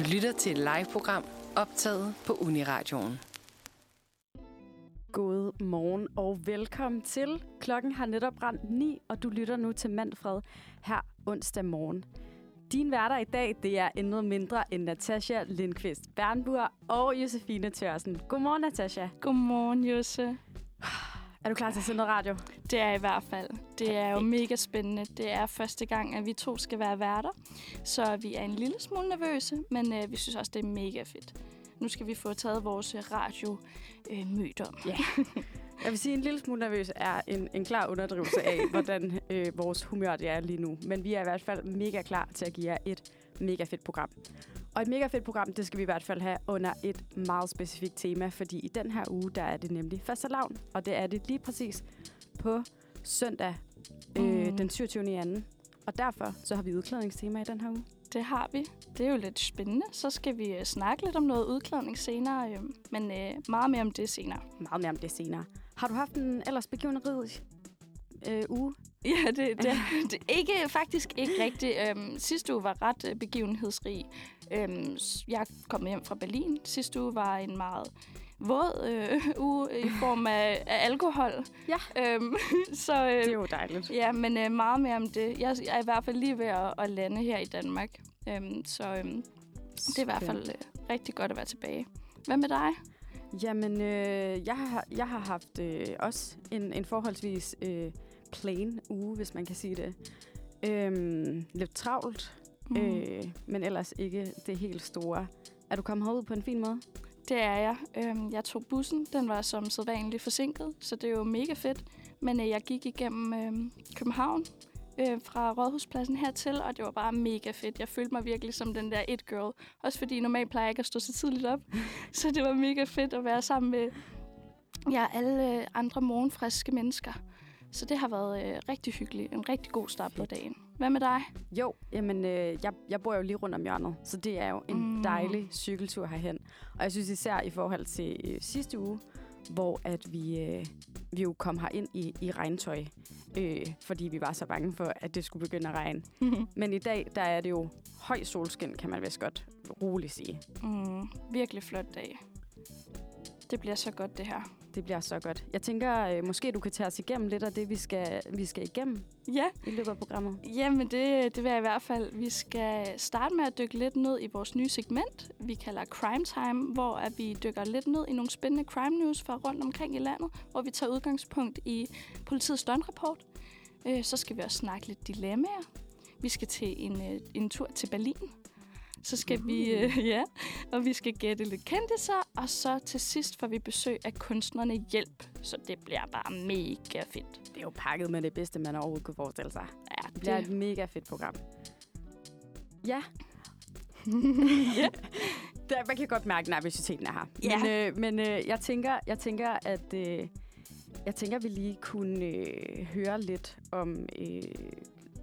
Du lytter til et live-program optaget på Uniradioen. God morgen og velkommen til. Klokken har netop ramt 9, og du lytter nu til Manfred her onsdag morgen. Din værter i dag, det er endnu mindre end Natasha Lindqvist Bernburg og Josefine Tørsen. Godmorgen, Natasha. Godmorgen, Jose. Er du klar til at sende noget radio? Det er i hvert fald. Det er jo mega spændende. Det er første gang, at vi to skal være værter. Så vi er en lille smule nervøse, men øh, vi synes også, det er mega fedt. Nu skal vi få taget vores radio øh. Ja. Jeg vil sige, at en lille smule nervøs er en, en klar underdrivelse af, hvordan øh, vores humør det er lige nu. Men vi er i hvert fald mega klar til at give jer et mega fedt program. Og et mega fedt program, det skal vi i hvert fald have under et meget specifikt tema, fordi i den her uge, der er det nemlig fastelavn, og det er det lige præcis på søndag øh, Mm. den 27. i anden. Og derfor så har vi udklædningstema i den her uge. Det har vi. Det er jo lidt spændende. Så skal vi øh, snakke lidt om noget udklædning senere, øh, men øh, meget mere om det senere. Meget mere om det senere. Har du haft en ellers begivenhedsrig øh, uge? Ja, det, det, det ikke faktisk ikke rigtigt. Øhm, sidste uge var ret øh, begivenhedsrig. Øhm, jeg kom hjem fra Berlin. Sidste uge var en meget våd øh, uge i form af, af alkohol. Ja. Øhm, så øh, Det er jo dejligt. ja, men øh, meget mere om det. Jeg, jeg er i hvert fald lige ved at, at lande her i Danmark. Øhm, så øhm, det er i hvert fald øh, rigtig godt at være tilbage. Hvad med dig? Jamen, øh, jeg, har, jeg har haft øh, også en, en forholdsvis øh, plain uge, hvis man kan sige det. Øhm, lidt travlt, mm. øh, men ellers ikke det helt store. Er du kommet herud på en fin måde? Det er jeg. Øhm, jeg tog bussen. Den var som sædvanligt forsinket, så det er jo mega fedt. Men øh, jeg gik igennem øh, København øh, fra Rådhuspladsen hertil, og det var bare mega fedt. Jeg følte mig virkelig som den der it girl. Også fordi normalt plejer jeg ikke at stå så tidligt op. så det var mega fedt at være sammen med ja, alle andre morgenfriske mennesker. Så det har været øh, rigtig hyggeligt. En rigtig god start på dagen. Hvad med dig? Jo, jamen, øh, jeg, jeg bor jo lige rundt om hjørnet, så det er jo en Mm. dejlig cykeltur herhen. Og jeg synes især i forhold til øh, sidste uge, hvor at vi, øh, vi jo kom her ind i, i regntøj, øh, fordi vi var så bange for, at det skulle begynde at regne. Men i dag, der er det jo høj solskin, kan man vist godt roligt sige. mm, virkelig flot dag. Det bliver så godt, det her. Det bliver så godt. Jeg tænker, øh, måske du kan tage os igennem lidt af det, vi skal, vi skal igennem Ja, i løbet af programmet. Jamen, det, det vil jeg i hvert fald. Vi skal starte med at dykke lidt ned i vores nye segment, vi kalder Crime Time, hvor at vi dykker lidt ned i nogle spændende crime news fra rundt omkring i landet, hvor vi tager udgangspunkt i politiets døgnrapport. Øh, så skal vi også snakke lidt dilemmaer. Vi skal til en, øh, en tur til Berlin. Så skal vi, øh, ja, og vi skal gætte lidt kendiser, og så til sidst får vi besøg af kunstnerne Hjælp. Så det bliver bare mega fedt. Det er jo pakket med det bedste, man overhovedet kunne forestille sig. Ja, Det bliver et mega fedt program. Ja. Ja. Der, man kan godt mærke, at nervøsiteten er her. Ja. Men, øh, men øh, jeg, tænker, jeg tænker, at øh, jeg tænker, at vi lige kunne øh, høre lidt om... Øh,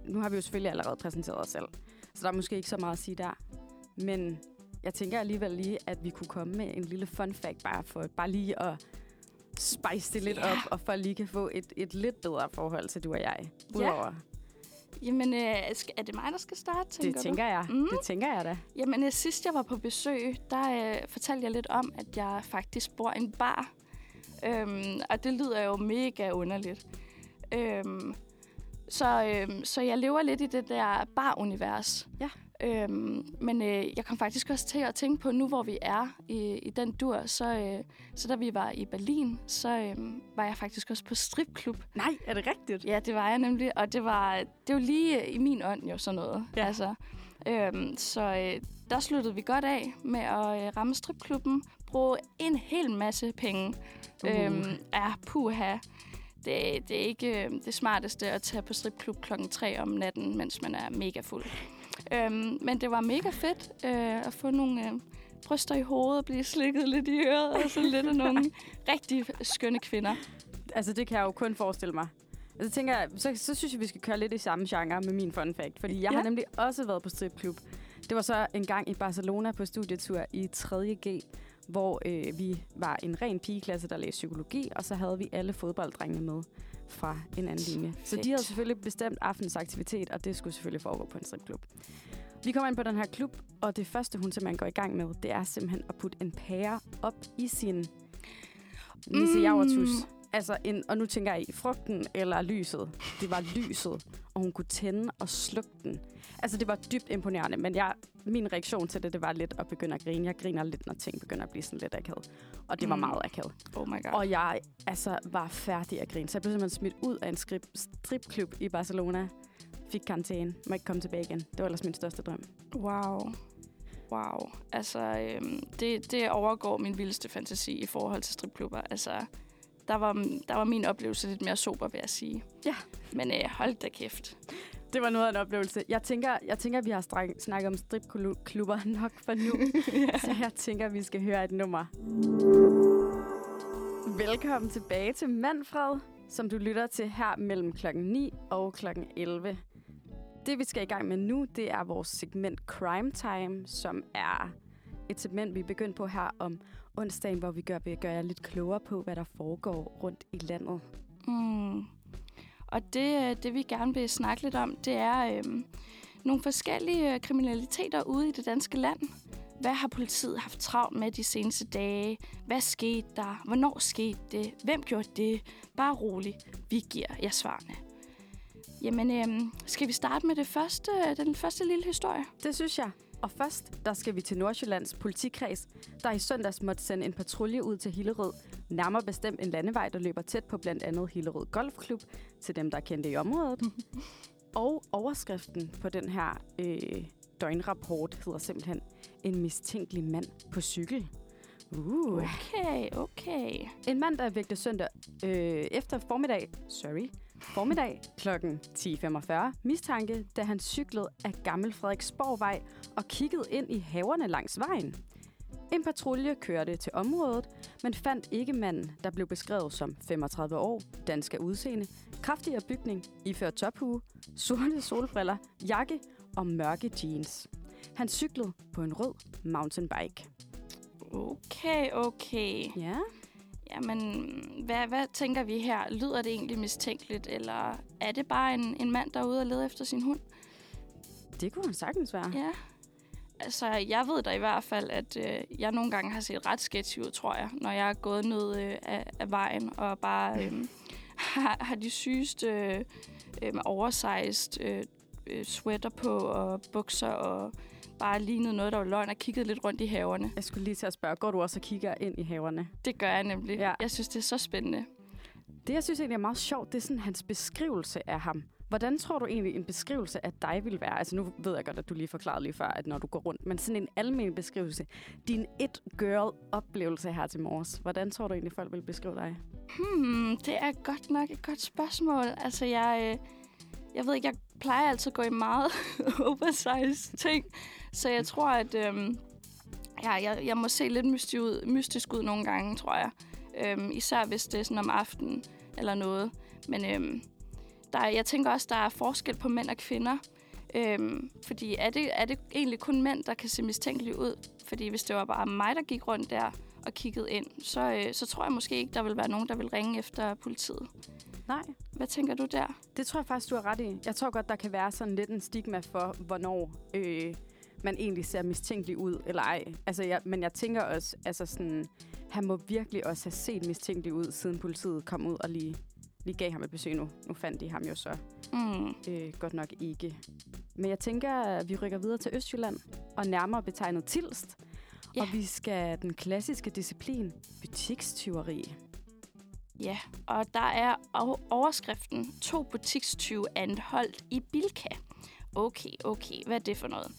nu har vi jo selvfølgelig allerede præsenteret os selv, så der er måske ikke så meget at sige der. Men jeg tænker alligevel lige, at vi kunne komme med en lille fun fact, bare for bare lige at spice det lidt Ja. op, og for lige kan få et, et lidt bedre forhold til du og jeg. Ja. Udover Jamen, øh, er det mig, der skal starte, tænker det tænker jeg. Mm. Det tænker jeg da. du? Jamen, øh, sidst jeg var på besøg, der øh, fortalte jeg lidt om, at jeg faktisk bor i en bar. Øhm, og det lyder jo mega underligt. Øhm, så, øhm, så jeg lever lidt i det der bar-univers. Ja. Øhm, men øh, jeg kom faktisk også til at tænke på, nu hvor vi er i, i den dur, så, øh, så da vi var i Berlin, så øh, var jeg faktisk også på stripklub. Nej, er det rigtigt? Ja, det var jeg nemlig, og det var det var lige i min ånd jo sådan noget. Ja. Altså, øhm, så øh, der sluttede vi godt af med at øh, ramme stripklubben, bruge en hel masse penge. Uh. Øhm, ja, puha. Det, det er ikke øh, det smarteste at tage på stripklub klokken 3 om natten, mens man er mega fuld. Øhm, men det var mega fedt øh, at få nogle øh, bryster i hovedet, blive slikket lidt i øret, og så lidt af nogle rigtig skønne kvinder. Altså, det kan jeg jo kun forestille mig. Altså, tænker jeg, så, så synes jeg, vi skal køre lidt i samme genre med min fun fact. Fordi jeg. Ja. har nemlig også været på stripklub. Det var så en gang i Barcelona på studietur i 3.G, hvor øh, vi var en ren pigeklasse, der læste psykologi, og så havde vi alle fodbolddrengene med fra en anden linje. Så de havde selvfølgelig bestemt aftens aktivitet, og det skulle selvfølgelig foregå på en stripklub. Vi kommer ind på den her klub, og det første, hun simpelthen går i gang med, det er simpelthen at putte en pære op i sin Nisse Javertus. Mm. Altså, en, og nu tænker jeg i frugten eller lyset. Det var lyset, og hun kunne tænde og slukke den. Altså, det var dybt imponerende, men jeg, min reaktion til det, det var lidt at begynde at grine. Jeg griner lidt, når ting begynder at blive sådan lidt akavet. Og det var Mm. meget akavet. Oh my god. Og jeg altså, var færdig at grine. Så jeg blev simpelthen smidt ud af en strip, stripklub i Barcelona. Fik karantæne. Må ikke komme tilbage igen. Det var ellers min største drøm. Wow. Wow. Altså, øhm, det, det overgår min vildeste fantasi i forhold til stripklubber. Altså, der var, der var min oplevelse lidt mere sober, vil jeg sige. Ja. Men øh, hold da kæft. Det var noget af en oplevelse. Jeg tænker, jeg tænker vi har stræk- snakket om stripklubber nok for nu. Så jeg tænker, vi skal høre et nummer. Velkommen tilbage til Manfred, som du lytter til her mellem klokken 9 og klokken 11. Det, vi skal i gang med nu, det er vores segment Crime Time, som er et segment, vi er begyndt på her om onsdagen, hvor vi gør, vil gøre jer lidt klogere på, hvad der foregår rundt i landet. Mm. Og det, øh, det, vi gerne vil snakke lidt om, det er øh, nogle forskellige øh, kriminaliteter ude i det danske land. Hvad har politiet haft travlt med de seneste dage? Hvad skete der? Hvornår skete det? Hvem gjorde det? Bare rolig. Vi giver jer svarene. Jamen, øhm, skal vi starte med det første, øh, den første lille historie? Det synes jeg. Og først, der skal vi til Nordsjællands politikreds, der i søndags måtte sende en patrulje ud til Hillerød. Nærmere bestemt en landevej, der løber tæt på blandt andet Hillerød Golfklub, til dem, der kendte i området. og overskriften på den her øh, døgnrapport hedder simpelthen En mistænkelig mand på cykel. Uh. Okay, okay. En mand, der vægte søndag øh, efter formiddag, sorry, formiddag kl. 10.45, mistanke, da han cyklede af Gammel Frederiksborgvej og kiggede ind i haverne langs vejen. En patrulje kørte til området, men fandt ikke manden, der blev beskrevet som 35 år, dansk af udseende, kraftigere bygning, iført tophue, sorte solbriller, jakke og mørke jeans. Han cyklede på en rød mountainbike. Okay, okay. Ja, Jamen, hvad, hvad tænker vi her? Lyder det egentlig mistænkeligt, eller er det bare en, en mand, der er ude og lede efter sin hund? det kunne han sagtens være. Ja. Altså, jeg ved da i hvert fald, at øh, jeg nogle gange har set ret sketchy ud, tror jeg, når jeg er gået ned øh, af, af vejen og bare øh, har, har de sygeste øh, øh, oversized øh, øh, sweater på og bukser og bare lignet noget, der var løgn og kigget lidt rundt i haverne. Jeg skulle lige til at spørge, går du også og kigger ind i haverne? Det gør jeg nemlig. Ja. Jeg synes, det er så spændende. Det, jeg synes egentlig er meget sjovt, det er sådan hans beskrivelse af ham. Hvordan tror du egentlig, en beskrivelse af dig vil være? Altså nu ved jeg godt, at du lige forklarede lige før, at når du går rundt, men sådan en almen beskrivelse. Din it-girl-oplevelse her til morges. Hvordan tror du egentlig, folk vil beskrive dig? Hmm, det er godt nok et godt spørgsmål. Altså, jeg, øh, jeg ved ikke, jeg plejer altid at gå i meget oversized ting. Så jeg tror, at øhm, ja, jeg, jeg må se lidt mystisk ud, mystisk ud nogle gange, tror jeg. Øhm, især hvis det er sådan om aftenen eller noget. Men øhm, der, er- jeg tænker også, der er forskel på mænd og kvinder. Øhm, fordi er det, er det egentlig kun mænd, der kan se mistænkelige ud? Fordi hvis det var bare mig, der gik rundt der og kiggede ind, så, øh, så tror jeg måske ikke, der vil være nogen, der vil ringe efter politiet. Nej, Hvad tænker du der? det tror jeg faktisk, du har ret i. Jeg tror godt, der kan være sådan lidt en stigma for, hvornår øh, man egentlig ser mistænkelig ud, eller ej. Altså, jeg, men jeg tænker også, altså sådan, han må virkelig også have set mistænkelig ud, siden politiet kom ud og lige, lige gav ham et besøg nu. Nu fandt de ham jo så Mm. øh, godt nok ikke. Men jeg tænker, at vi rykker videre til Østjylland, og nærmere betegnet Tilst. Ja. Og vi skal den klassiske disciplin, butikstyveri. Ja, og der er overskriften to butikstyve anholdt i Bilka. Okay, okay, hvad er det for noget?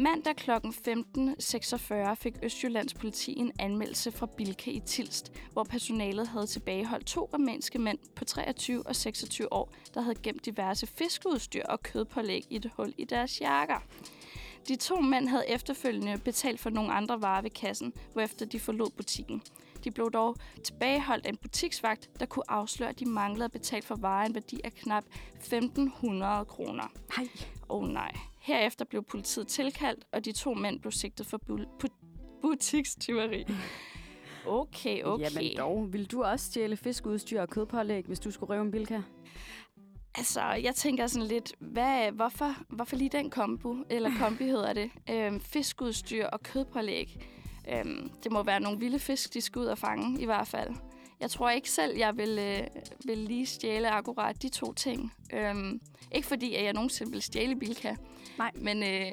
Mandag kl. 15.46 fik Østjyllands politi en anmeldelse fra Bilka i Tilst, hvor personalet havde tilbageholdt to rumænske mænd på 23 og 26 år, der havde gemt diverse fiskeudstyr og kødpålæg i et hul i deres jakker. De to mænd havde efterfølgende betalt for nogle andre varer ved kassen, hvorefter de forlod butikken. De blev dog tilbageholdt af en butiksvagt, der kunne afsløre, at de manglede at betale for varer en værdi af knap 1.500 kroner. Hej. Åh oh, nej. Herefter blev politiet tilkaldt, og de to mænd blev sigtet for bu- bu- butikstyveri. Okay, okay. Jamen dog, vil du også stjæle fiskeudstyr og kødpålæg, hvis du skulle røve en bilka? Altså, jeg tænker sådan lidt, hvad, hvorfor, hvorfor lige den kombo, eller kombi hedder det, øhm, fiskudstyr og kødpålæg. Øhm, det må være nogle vilde fisk, de skal ud og fange, i hvert fald. Jeg tror ikke selv, jeg vil, øh, vil lige stjæle akkurat de to ting. Øhm, ikke fordi, at jeg nogensinde vil stjæle Bilka. Nej. Men, øh,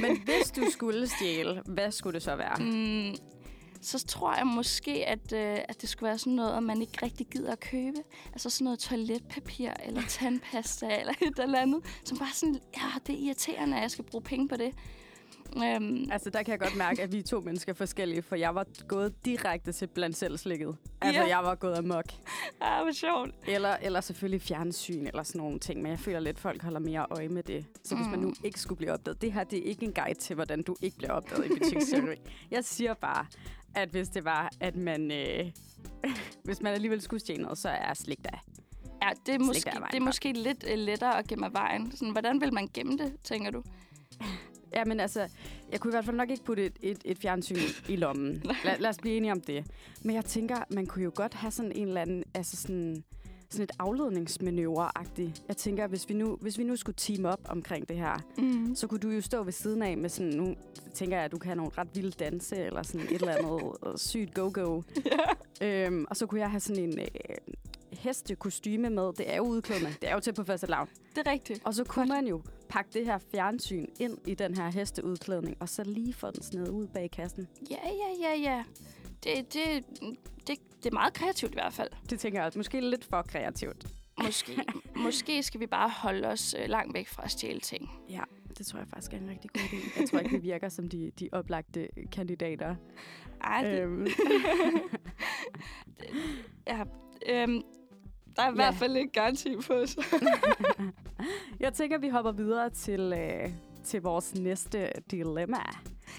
Men hvis du skulle stjæle, hvad skulle det så være? mm, så tror jeg måske, at, øh, at det skulle være sådan noget, man ikke rigtig gider at købe. Altså sådan noget toiletpapir eller tandpasta eller et eller andet. Som bare sådan, ja, det er irriterende, at jeg skal bruge penge på det. Øhm, Altså, der kan jeg godt mærke, at vi er to mennesker forskellige, for jeg var gået direkte til blandt selv slikket. Altså, Ja. jeg var gået amok. ah, hvor sjovt. Eller, eller selvfølgelig fjernsyn eller sådan nogle ting, men jeg føler lidt, at folk holder mere øje med det. Så hvis man Mm. nu ikke skulle blive opdaget, det her det er ikke en guide til, hvordan du ikke bliver opdaget i butiksteori. Jeg siger bare, at hvis det var, at man... Øh, hvis man alligevel skulle stjæle noget, så er slik der. Ja, det er, måske, det er måske lidt uh, lettere at gemme af vejen. Sådan, hvordan vil man gemme det, tænker du? Ja, men altså, jeg kunne i hvert fald nok ikke putte et, et, et fjernsyn i lommen. Lad, lad os blive enige om det. Men jeg tænker, man kunne jo godt have sådan en eller anden, altså sådan, sådan et afledningsmanøvre-agtigt. Jeg tænker, hvis vi, nu, hvis vi nu skulle team op omkring det her, Mm. så kunne du jo stå ved siden af med sådan, nu tænker jeg, at du kan nogle ret vilde danse, eller sådan et eller andet sygt go-go. Øhm, og så kunne jeg have sådan en øh, hestekostyme med. Det er jo udklædende. Det er jo til på første lavn. Det er rigtigt. Og så kunne man jo pakke det her fjernsyn ind i den her hesteudklædning, og så lige få den snedet ud bag kassen. Ja, ja, ja, ja. Det, det, det, det er meget kreativt i hvert fald. Det tænker jeg måske lidt for kreativt. Måske, måske skal vi bare holde os øh, langt væk fra at stjæle ting. Ja, det tror jeg faktisk er en rigtig god idé. Jeg tror ikke, vi virker som de, de oplagte kandidater. Ej, det, Øhm, ja, øhm, der er i Ja. hvert fald ikke garanti på os. jeg tænker, vi hopper videre til, øh, til vores næste dilemma.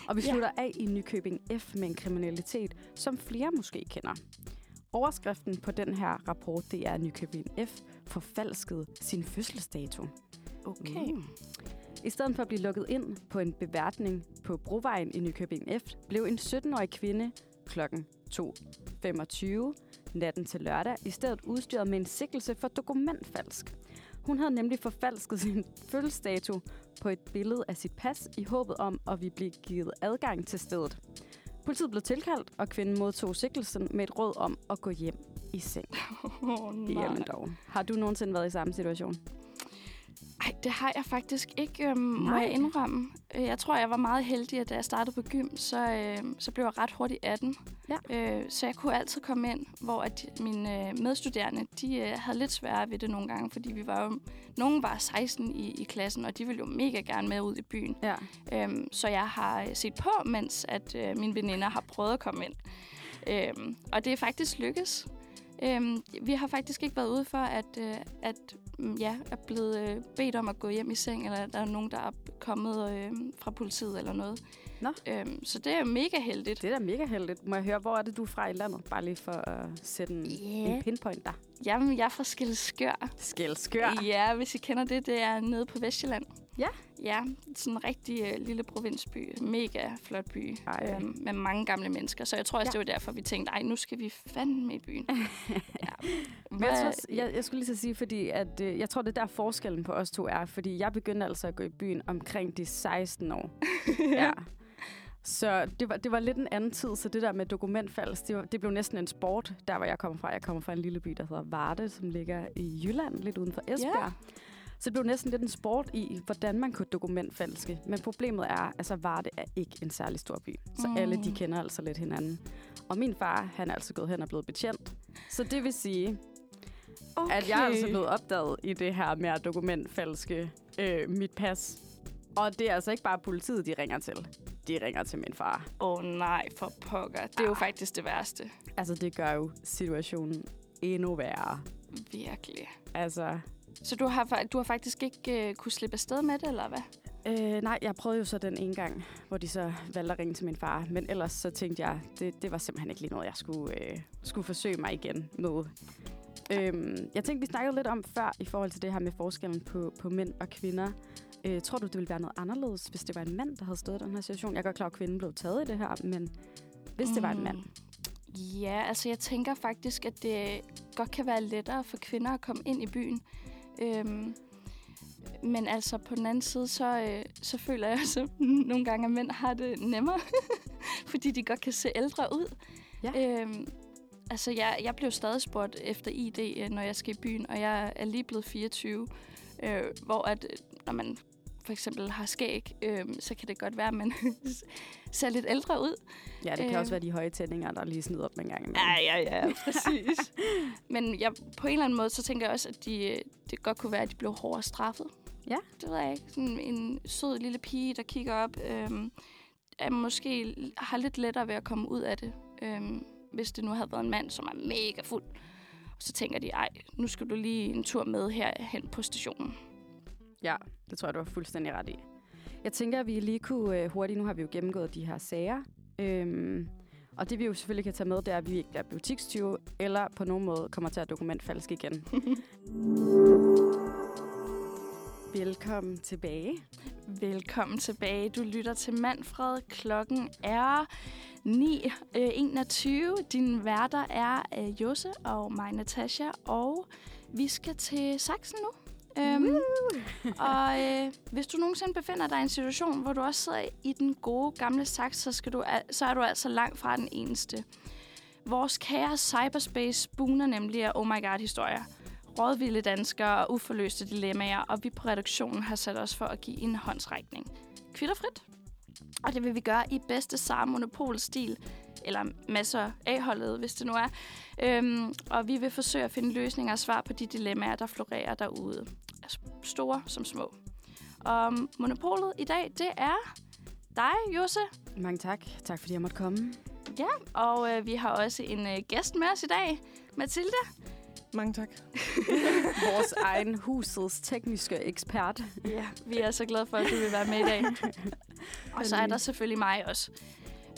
Og vi Ja. slutter af i Nykøbing F med en kriminalitet, som flere måske kender. Overskriften på den her rapport, det er Nykøbing F forfalskede sin fødselsdato. Okay. Mm. I stedet for at blive lukket ind på en beværtning på Brovejen i Nykøbing F, blev en 17-årig kvinde kl. 2.25 natten til lørdag i stedet udstyret med en sikkelse for dokumentfalsk. Hun havde nemlig forfalsket sin fødselsdato på et billede af sit pas i håbet om at vi blive givet adgang til stedet. Politiet blev tilkaldt, og kvinden modtog sikkelsen med et råd om at gå hjem i seng. Oh, Jamen dog. Har du nogensinde været i samme situation? Ej, det har jeg faktisk ikke, øhm, må Nej. jeg indrømme. Øh, Jeg tror, jeg var meget heldig, at da jeg startede på gym, så, øh, så blev jeg ret hurtigt 18. Ja. Øh, så jeg kunne altid komme ind, hvor at mine øh, medstuderende, de øh, havde lidt sværere ved det nogle gange, fordi vi var jo, nogen var 16 i, i klassen, og de ville jo mega gerne med ud i byen. Ja. Øhm, så jeg har øh, set på, mens at øh, mine veninder har prøvet at komme ind. Øhm, og det er faktisk lykkes. Øhm, vi har faktisk ikke været ude for, at, øh, at mm, ja, er blevet øh, bedt om at gå hjem i seng, eller der er nogen, der er kommet øh, fra politiet eller noget. Nå. Øhm, så det er mega heldigt. Det er da mega heldigt. Må jeg høre, hvor er det, du er fra i landet? Bare lige for at sætte en, Ja. en pinpoint der. Jamen, jeg er fra Skælskør. Skælskør. Ja, hvis I kender det, det er nede på Vestjylland. Ja. Ja, sådan en rigtig øh, lille provinsby. Mega flot by. Ej. Øhm, med mange gamle mennesker. Så jeg tror også, Ja. det var derfor, vi tænkte, ej, nu skal vi fandme i byen. ja. Men jeg, tror, jeg, jeg skulle lige så sige, fordi at, øh, jeg tror, det er der forskellen på os to er. Fordi jeg begyndte altså at gå i byen omkring de 16 år. ja. Så det var, det var lidt en anden tid, så det der med dokumentfalds, det, var, det blev næsten en sport, der hvor jeg kommer fra. Jeg kommer fra en lille by, der hedder Varde, som ligger i Jylland, lidt uden for Esbjerg. Ja. Så det blev næsten lidt en sport i, hvordan man kunne dokumentfalske. Men problemet er, altså Varde er ikke en særlig stor by. Så Mm. alle, de kender altså lidt hinanden. Og min far, han er altså gået hen og blevet betjent. Så det vil sige, okay. at jeg er altså blevet opdaget i det her med at dokumentfalske øh, mit pas. Og det er altså ikke bare politiet, de ringer til. De ringer til min far. Åh oh, nej, for pokker. Det er jo Ah. faktisk det værste. Altså, det gør jo situationen endnu værre. Virkelig. Altså, Så du har, du har faktisk ikke øh, kunne slippe afsted med det, eller hvad? øh, nej, jeg prøvede jo så den ene gang, hvor de så valgte at ringe til min far. Men ellers så tænkte jeg, det, det var simpelthen ikke lige noget, jeg skulle, øh, skulle forsøge mig igen med. Øhm, jeg tænkte, vi snakkede lidt om før i forhold til det her med forskellen på, på mænd og kvinder. Øh, tror du, det ville være noget anderledes, hvis det var en mand, der havde stået i den her situation? Jeg er godt klar, at kvinden blev taget i det her, men hvis det var en mand. Mm. Ja, altså jeg tænker faktisk, at det godt kan være lettere for kvinder at komme ind i byen. Øhm, men altså på den anden side, så, øh, så føler jeg så nogle gange, at mænd har det nemmere. fordi de godt kan se ældre ud. Ja. Øhm, altså, jeg, jeg blev stadig spurgt efter ID, øh, når jeg skal i byen, og jeg er lige blevet 24. Øh, hvor at, øh, når man for eksempel har skæg, øh, så kan det godt være, at man ser lidt ældre ud. Ja, det kan Øhm. også være de høje tændinger, der lige snider op en gang. Ja, ja, ja, præcis. Men jeg, på en eller anden måde, så tænker jeg også, at de, øh, det godt kunne være, at de blev hårdere straffet. Ja. Det ved jeg ikke. Sådan en sød lille pige, der kigger op, øhm, er måske har lidt lettere ved at komme ud af det, øhm, hvis det nu havde været en mand, som er mega fuld. Og så tænker de, ej, nu skal du lige en tur med her hen på stationen. Ja, det tror jeg, du har fuldstændig ret i. Jeg tænker, at vi lige kunne øh, hurtigt, nu har vi jo gennemgået de her sager, øhm, og det vi jo selvfølgelig kan tage med, det er, at vi ikke bliver butikstyve, eller på nogen måde kommer til at dokumentfalske igen. Velkommen tilbage. Velkommen tilbage. Du lytter til Manfred. Klokken er 9.21. Din værter er øh, Josse og mig, Natasha, og vi skal til Saxen nu. Øhm, og øh, hvis du nogensinde befinder dig i en situation, hvor du også sidder i den gode gamle saks, så, skal du, al- så er du altså langt fra den eneste. Vores kære cyberspace buner nemlig af oh my god-historier. Rådvilde danskere og uforløste dilemmaer, og vi på redaktionen har sat os for at give en håndsrækning. Kvitterfrit. Og det vil vi gøre i bedste SAR Monopol-stil, eller masser af holdet, hvis det nu er. Øhm, og vi vil forsøge at finde løsninger og svar på de dilemmaer, der florerer derude. Altså, Store som små. Og monopolet i dag, det er dig, Josse. Mange tak. Tak fordi jeg måtte komme. Ja, og øh, vi har også en øh, gæst med os i dag. Mathilde. Mange tak. Vores egen husets tekniske ekspert. Ja, vi er så glade for, at du vil være med i dag. og så er der selvfølgelig mig også.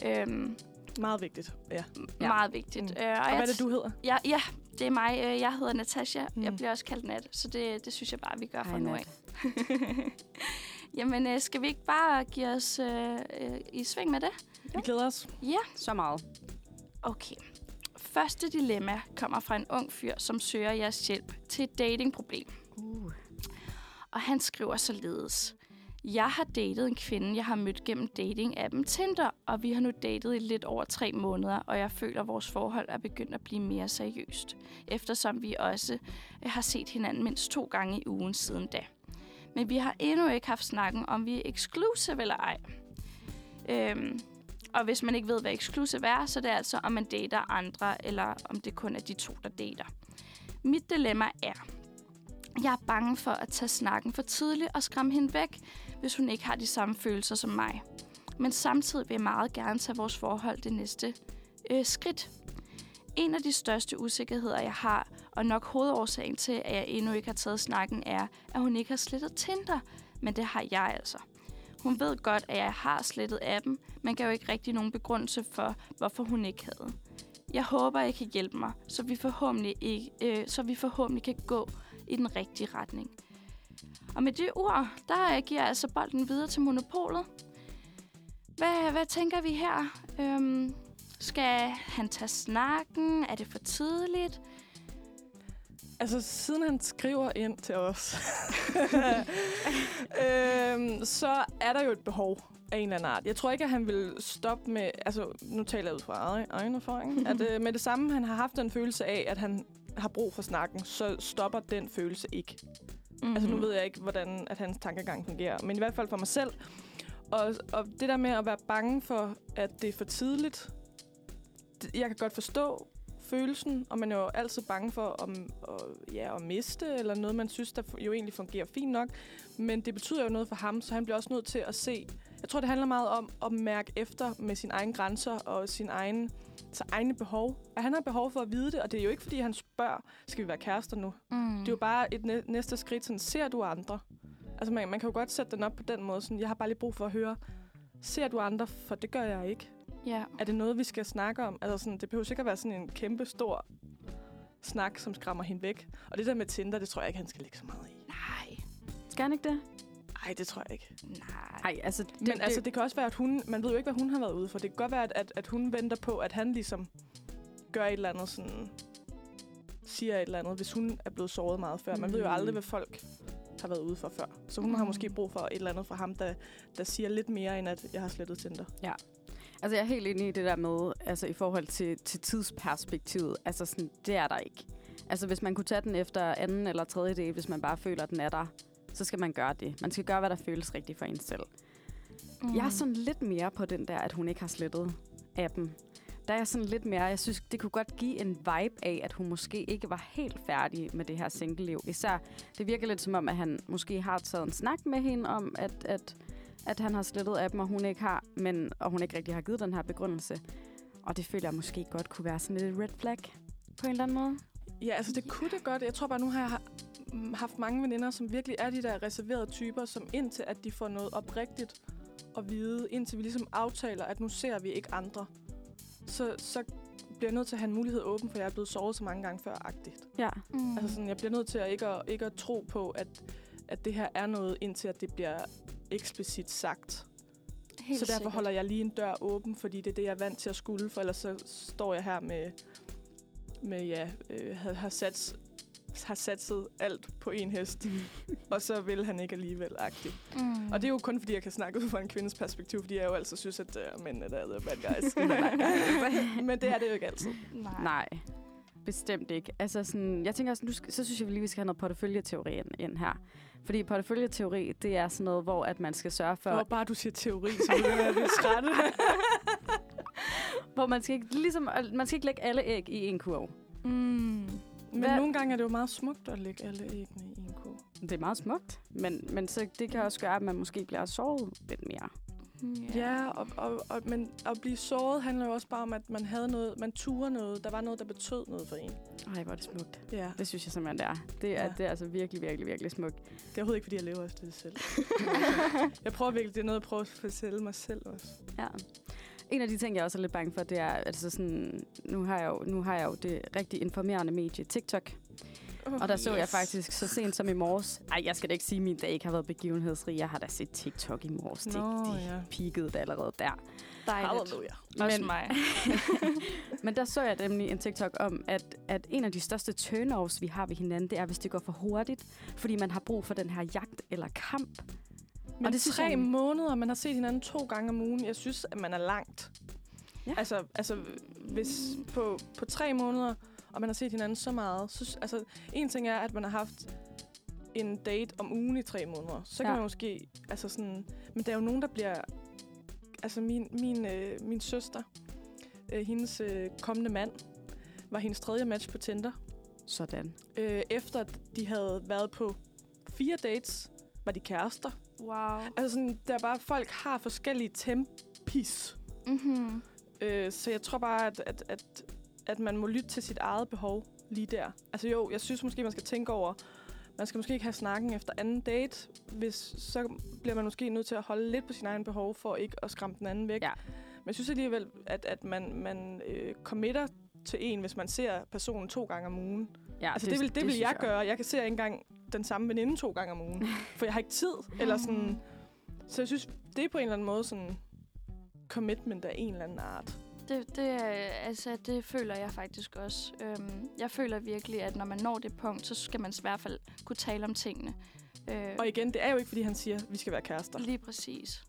Øhm, Meget vigtigt. Ja. ja. Meget vigtigt. Mm. Øh, Og jeg hvad er det, du hedder? Ja, ja, det er mig. Øh, Jeg hedder Natasha. Mm. Jeg bliver også kaldt Nat, så det, det synes jeg bare, vi gør fra nu af. Jamen, øh, skal vi ikke bare give os øh, øh, i sving med det? Vi glæder os. Ja. Så meget. Okay. Første dilemma kommer fra en ung fyr, som søger jeres hjælp til et datingproblem. Uh. Og han skriver således. Jeg har datet en kvinde, jeg har mødt gennem dating-appen Tinder, og vi har nu datet i lidt over tre måneder, og jeg føler, at vores forhold er begyndt at blive mere seriøst, eftersom vi også øh, har set hinanden mindst to gange i ugen siden da. Men vi har endnu ikke haft snakken om, vi er exclusive eller ej. Øhm, og hvis man ikke ved, hvad exclusive er, så det er det altså, om man dater andre, eller om det kun er de to, der dater. Mit dilemma er, jeg er bange for at tage snakken for tidligt og skræmme hende væk, hvis hun ikke har de samme følelser som mig. Men samtidig vil jeg meget gerne tage vores forhold det næste øh, skridt. En af de største usikkerheder, jeg har, og nok hovedårsagen til, at jeg endnu ikke har taget snakken, er, at hun ikke har slettet Tinder. Men det har jeg altså. Hun ved godt, at jeg har slettet appen, men gav ikke rigtig nogen begrundelse for, hvorfor hun ikke havde. Jeg håber, I kan hjælpe mig, så vi forhåbentlig, ikke, øh, så vi forhåbentlig kan gå i den rigtige retning. Og med de ord, der giver jeg altså bolden videre til monopolet. Hvad, hvad tænker vi her? Øhm, skal han tage snakken? Er det for tidligt? Altså, siden han skriver ind til os, øhm, så er der jo et behov af en eller anden art. Jeg tror ikke, at han vil stoppe med... Altså, nu taler jeg ud fra egen, egen erfaring. at øh, med det samme, han har haft den følelse af, at han har brug for snakken, så stopper den følelse ikke. Mm-hmm. Altså, nu ved jeg ikke, hvordan at hans tankegang fungerer. Men i hvert fald for mig selv. Og, og det der med at være bange for, at det er for tidligt. Jeg kan godt forstå følelsen, og man er jo altid bange for at, at, ja, at miste, eller noget, man synes, der jo egentlig fungerer fint nok. Men det betyder jo noget for ham, så han bliver også nødt til at se... Jeg tror, det handler meget om at mærke efter med sine egne grænser og sin egen, så egne behov. At han har behov for at vide det, og det er jo ikke, fordi han spørger, skal vi være kærester nu? Mm. Det er jo bare et næ- næste skridt, sådan, ser du andre? Altså, man, man kan jo godt sætte den op på den måde, sådan, jeg har bare lige brug for at høre, ser du andre? For det gør jeg ikke. Ja. Er det noget, vi skal snakke om? Altså, sådan, det behøver sikkert være sådan en kæmpe stor snak, som skræmmer hende væk. Og det der med Tinder, det tror jeg ikke, han skal lægge så meget i. Nej. Skal han ikke det? Nej, det tror jeg ikke. Nej. Nej, altså... Det, Men altså, det kan også være, at hun... Man ved jo ikke, hvad hun har været ude for. Det kan godt være, at, at, at hun venter på, at han ligesom gør et eller andet sådan... siger et eller andet, hvis hun er blevet såret meget før. Man ved jo Mm. aldrig, hvad folk har været ude for før. Så hun mm. har Mm. måske brug for et eller andet fra ham, der, der siger lidt mere, end at jeg har slettet Tinder. Altså, jeg er helt enig i det der med, altså i forhold til, til tidsperspektivet. Altså, sådan, det er der ikke. Altså, hvis man kunne tage den efter anden eller tredje date, hvis man bare føler, at den er der, så skal man gøre det. Man skal gøre, hvad der føles rigtigt for en selv. Mm. Jeg er sådan lidt mere på den der, at hun ikke har slettet appen. Der er jeg sådan lidt mere, jeg synes, det kunne godt give en vibe af, at hun måske ikke var helt færdig med det her single-liv. Især, det virker lidt som om, at han måske har taget en snak med hende om, at, at, at han har slettet appen, og hun ikke har, men, og hun ikke rigtig har givet den her begrundelse. Og det føler jeg måske godt kunne være sådan lidt red flag på en eller anden måde. Ja, altså det kunne det godt. Jeg tror bare, nu har jeg mm, haft mange veninder, som virkelig er de der reserverede typer, som indtil at de får noget oprigtigt at vide, indtil vi ligesom aftaler, at nu ser vi ikke andre, så, så bliver jeg nødt til at have en mulighed åben, for jeg er blevet såret så mange gange før-agtigt. Ja. Mm. Altså sådan, jeg bliver nødt til at ikke, at ikke at tro på, at, at det her er noget, indtil at det bliver eksplicit sagt. Helt så derfor sikkert. holder jeg lige en dør åben, fordi det er det, jeg er vant til at skulle, for ellers så står jeg her med, med ja, øh, har, har, sats, har satset alt på en hest, og så vil han ikke alligevel agtigt. Mm. Og det er jo kun, fordi jeg kan snakke ud fra en kvindes perspektiv, fordi jeg jo altid synes, at uh, mændene der er the bad guys. Men det er det jo ikke altid. Nej. Nej, bestemt ikke. Altså sådan, jeg tænker også, nu så synes jeg lige, vi skal have noget porteføljeteori ind, ind her. Fordi porteføljeteori, det er sådan noget, hvor at man skal sørge for, Og bare du siger teori, så begynder jeg at blive træt. hvor man skal ikke, ligesom, man skal ikke lægge alle æg i en kurv. Mm. Men Hvad- nogle gange er det jo meget smukt at lægge alle æggene i en kurv. Det er meget smukt, men, men så, det kan også gøre, at man måske bliver såret lidt mere. Ja, og, og, og, men at blive såret handler jo også bare om, at man havde noget, man turde noget, der var noget, der betød noget for en. Ej, hvor er det smukt. Ja. Det synes jeg simpelthen, det er. Det er, Ja. det er altså virkelig, virkelig, virkelig smukt. Det er overhovedet ikke, fordi jeg lever efter det selv. jeg prøver virkelig, det er noget, jeg prøver at fortælle mig selv også. Ja. En af de ting, jeg også er lidt bange for, det er, altså sådan, nu har jeg jo, nu har jeg jo det rigtig informerende medie TikTok. Og der så jeg faktisk så sent som i morges. Ej, jeg skal da ikke sige, at min dag ikke har været begivenhedsrig. Jeg har da set TikTok i morges. Det, Nå, det ja. peakede da allerede der. Dejligt. Halleluja. Også Men- mig. Men der så jeg nemlig en TikTok om, at, at en af de største turn-offs, vi har ved hinanden, det er, hvis det går for hurtigt. Fordi man har brug for den her jagt eller kamp. Men det det tre jeg- måneder, man har set hinanden to gange om ugen, jeg synes, at man er langt. Ja. Altså, altså hvis på, på tre måneder, og man har set hinanden så meget, så, altså, en ting er, at man har haft en date om ugen i tre måneder. Så kan Ja. man måske, altså sådan, men der er jo nogen, der bliver, altså min, min, øh, min søster, øh, hendes øh, kommende mand, var hendes tredje match på Tinder. Sådan. Øh, efter at de havde været på fire dates, var de kærester. Wow. Altså sådan, der er bare, folk har forskellige tempis. Mm-hmm. Øh, så jeg tror bare, at, at, at, at man må lytte til sit eget behov lige der. Altså jo, jeg synes måske, man skal tænke over, man skal måske ikke have snakken efter anden date, hvis så bliver man måske nødt til at holde lidt på sin egen behov, for ikke at skræmme den anden væk. Ja. Men jeg synes alligevel, at, at man, man øh, committer til en, hvis man ser personen to gange om ugen. Ja, Altså det, det, vil, det, det vil jeg gøre. Jeg kan se ikke engang den samme veninde to gange om ugen, for jeg har ikke tid. Eller sådan. Så jeg synes, det er på en eller anden måde sådan commitment af en eller anden art. Det, det, altså, det føler jeg faktisk også. Øhm, jeg føler virkelig, at når man når det punkt, så skal man i hvert fald kunne tale om tingene. Øh, Og igen, det er jo ikke, fordi han siger, at vi skal være kærester. lige præcis.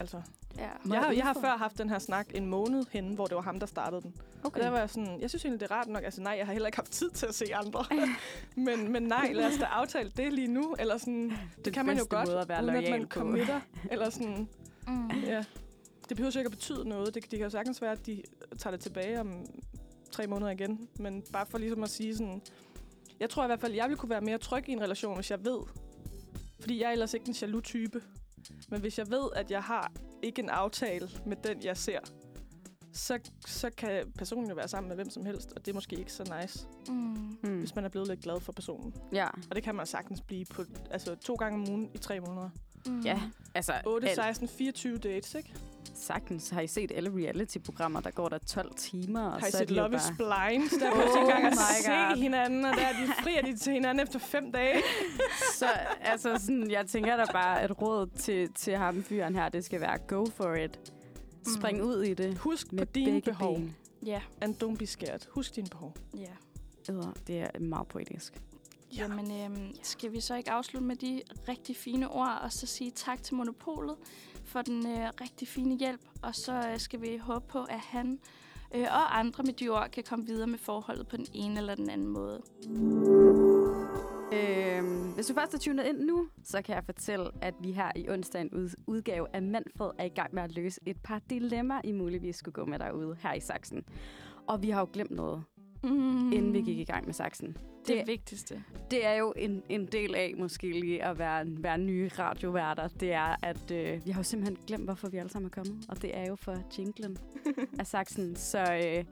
Altså. Ja. Jeg har, jeg har før haft den her snak en måned henne, hvor det var ham, der startede den. Okay. Og der var jeg sådan, jeg synes egentlig, det er rart nok. Altså nej, jeg har heller ikke haft tid til at se andre. men, men nej, lad os da aftale det lige nu. Eller sådan, det, det kan man jo godt, at være uden at man committer. eller sådan, Mm. ja. Det behøver jo ikke at betyde noget. Det, det kan jo sagtens være, at de tager det tilbage om tre måneder igen. Men bare for ligesom at sige sådan... Jeg tror i hvert fald, jeg ville kunne være mere tryg i en relation, hvis jeg ved... Fordi jeg er ellers ikke en jaloux type. Men hvis jeg ved, at jeg har ikke en aftale med den, jeg ser, så, så kan personen jo være sammen med hvem som helst, og det er måske ikke så nice, Mm. Hmm. hvis man er blevet lidt glad for personen. Ja, Og det kan man sagtens blive på altså, to gange om ugen i tre måneder. Mm. ja. Altså, 8, alt- 16, 24 dates, ikke? sagtens. Har I set alle reality-programmer, der går der 12 timer? Og Har I så er set de Love is bare... Blind? Der behøver oh ikke engang at my se God. hinanden, og der er de frier de til hinanden efter fem dage. Så altså, sådan, jeg tænker da bare, at råd til, til ham fyren her, det skal være go for it. Spring Mm. ud i det Husk på med dine begge behov. Ja, And don't be scared. Husk dine behov. ja. hedder, det er meget poetisk. Ja. Jamen, øhm, skal vi så ikke afslutte med de rigtig fine ord, og så sige tak til Monopolet for den øh, rigtig fine hjælp, og så øh, skal vi håbe på, at han øh, og andre med de ord kan komme videre med forholdet på den ene eller den anden måde. Øhm, hvis du først er tunet ind nu, så kan jeg fortælle, at vi her i onsdagen ud- udgave af Manfred er i gang med at løse et par dilemmaer, I muligvis skulle gå med derude her i Saxen. Og vi har jo glemt noget, Mm. inden vi gik i gang med Saxen. Det, Det- vigtigste. Det er jo en, en del af måske lige at være, være nye radioværter. Det er, at øh, vi har jo simpelthen glemt, hvorfor vi alle sammen er kommet. Og det er jo for jinglen af Saxen. Så, øh,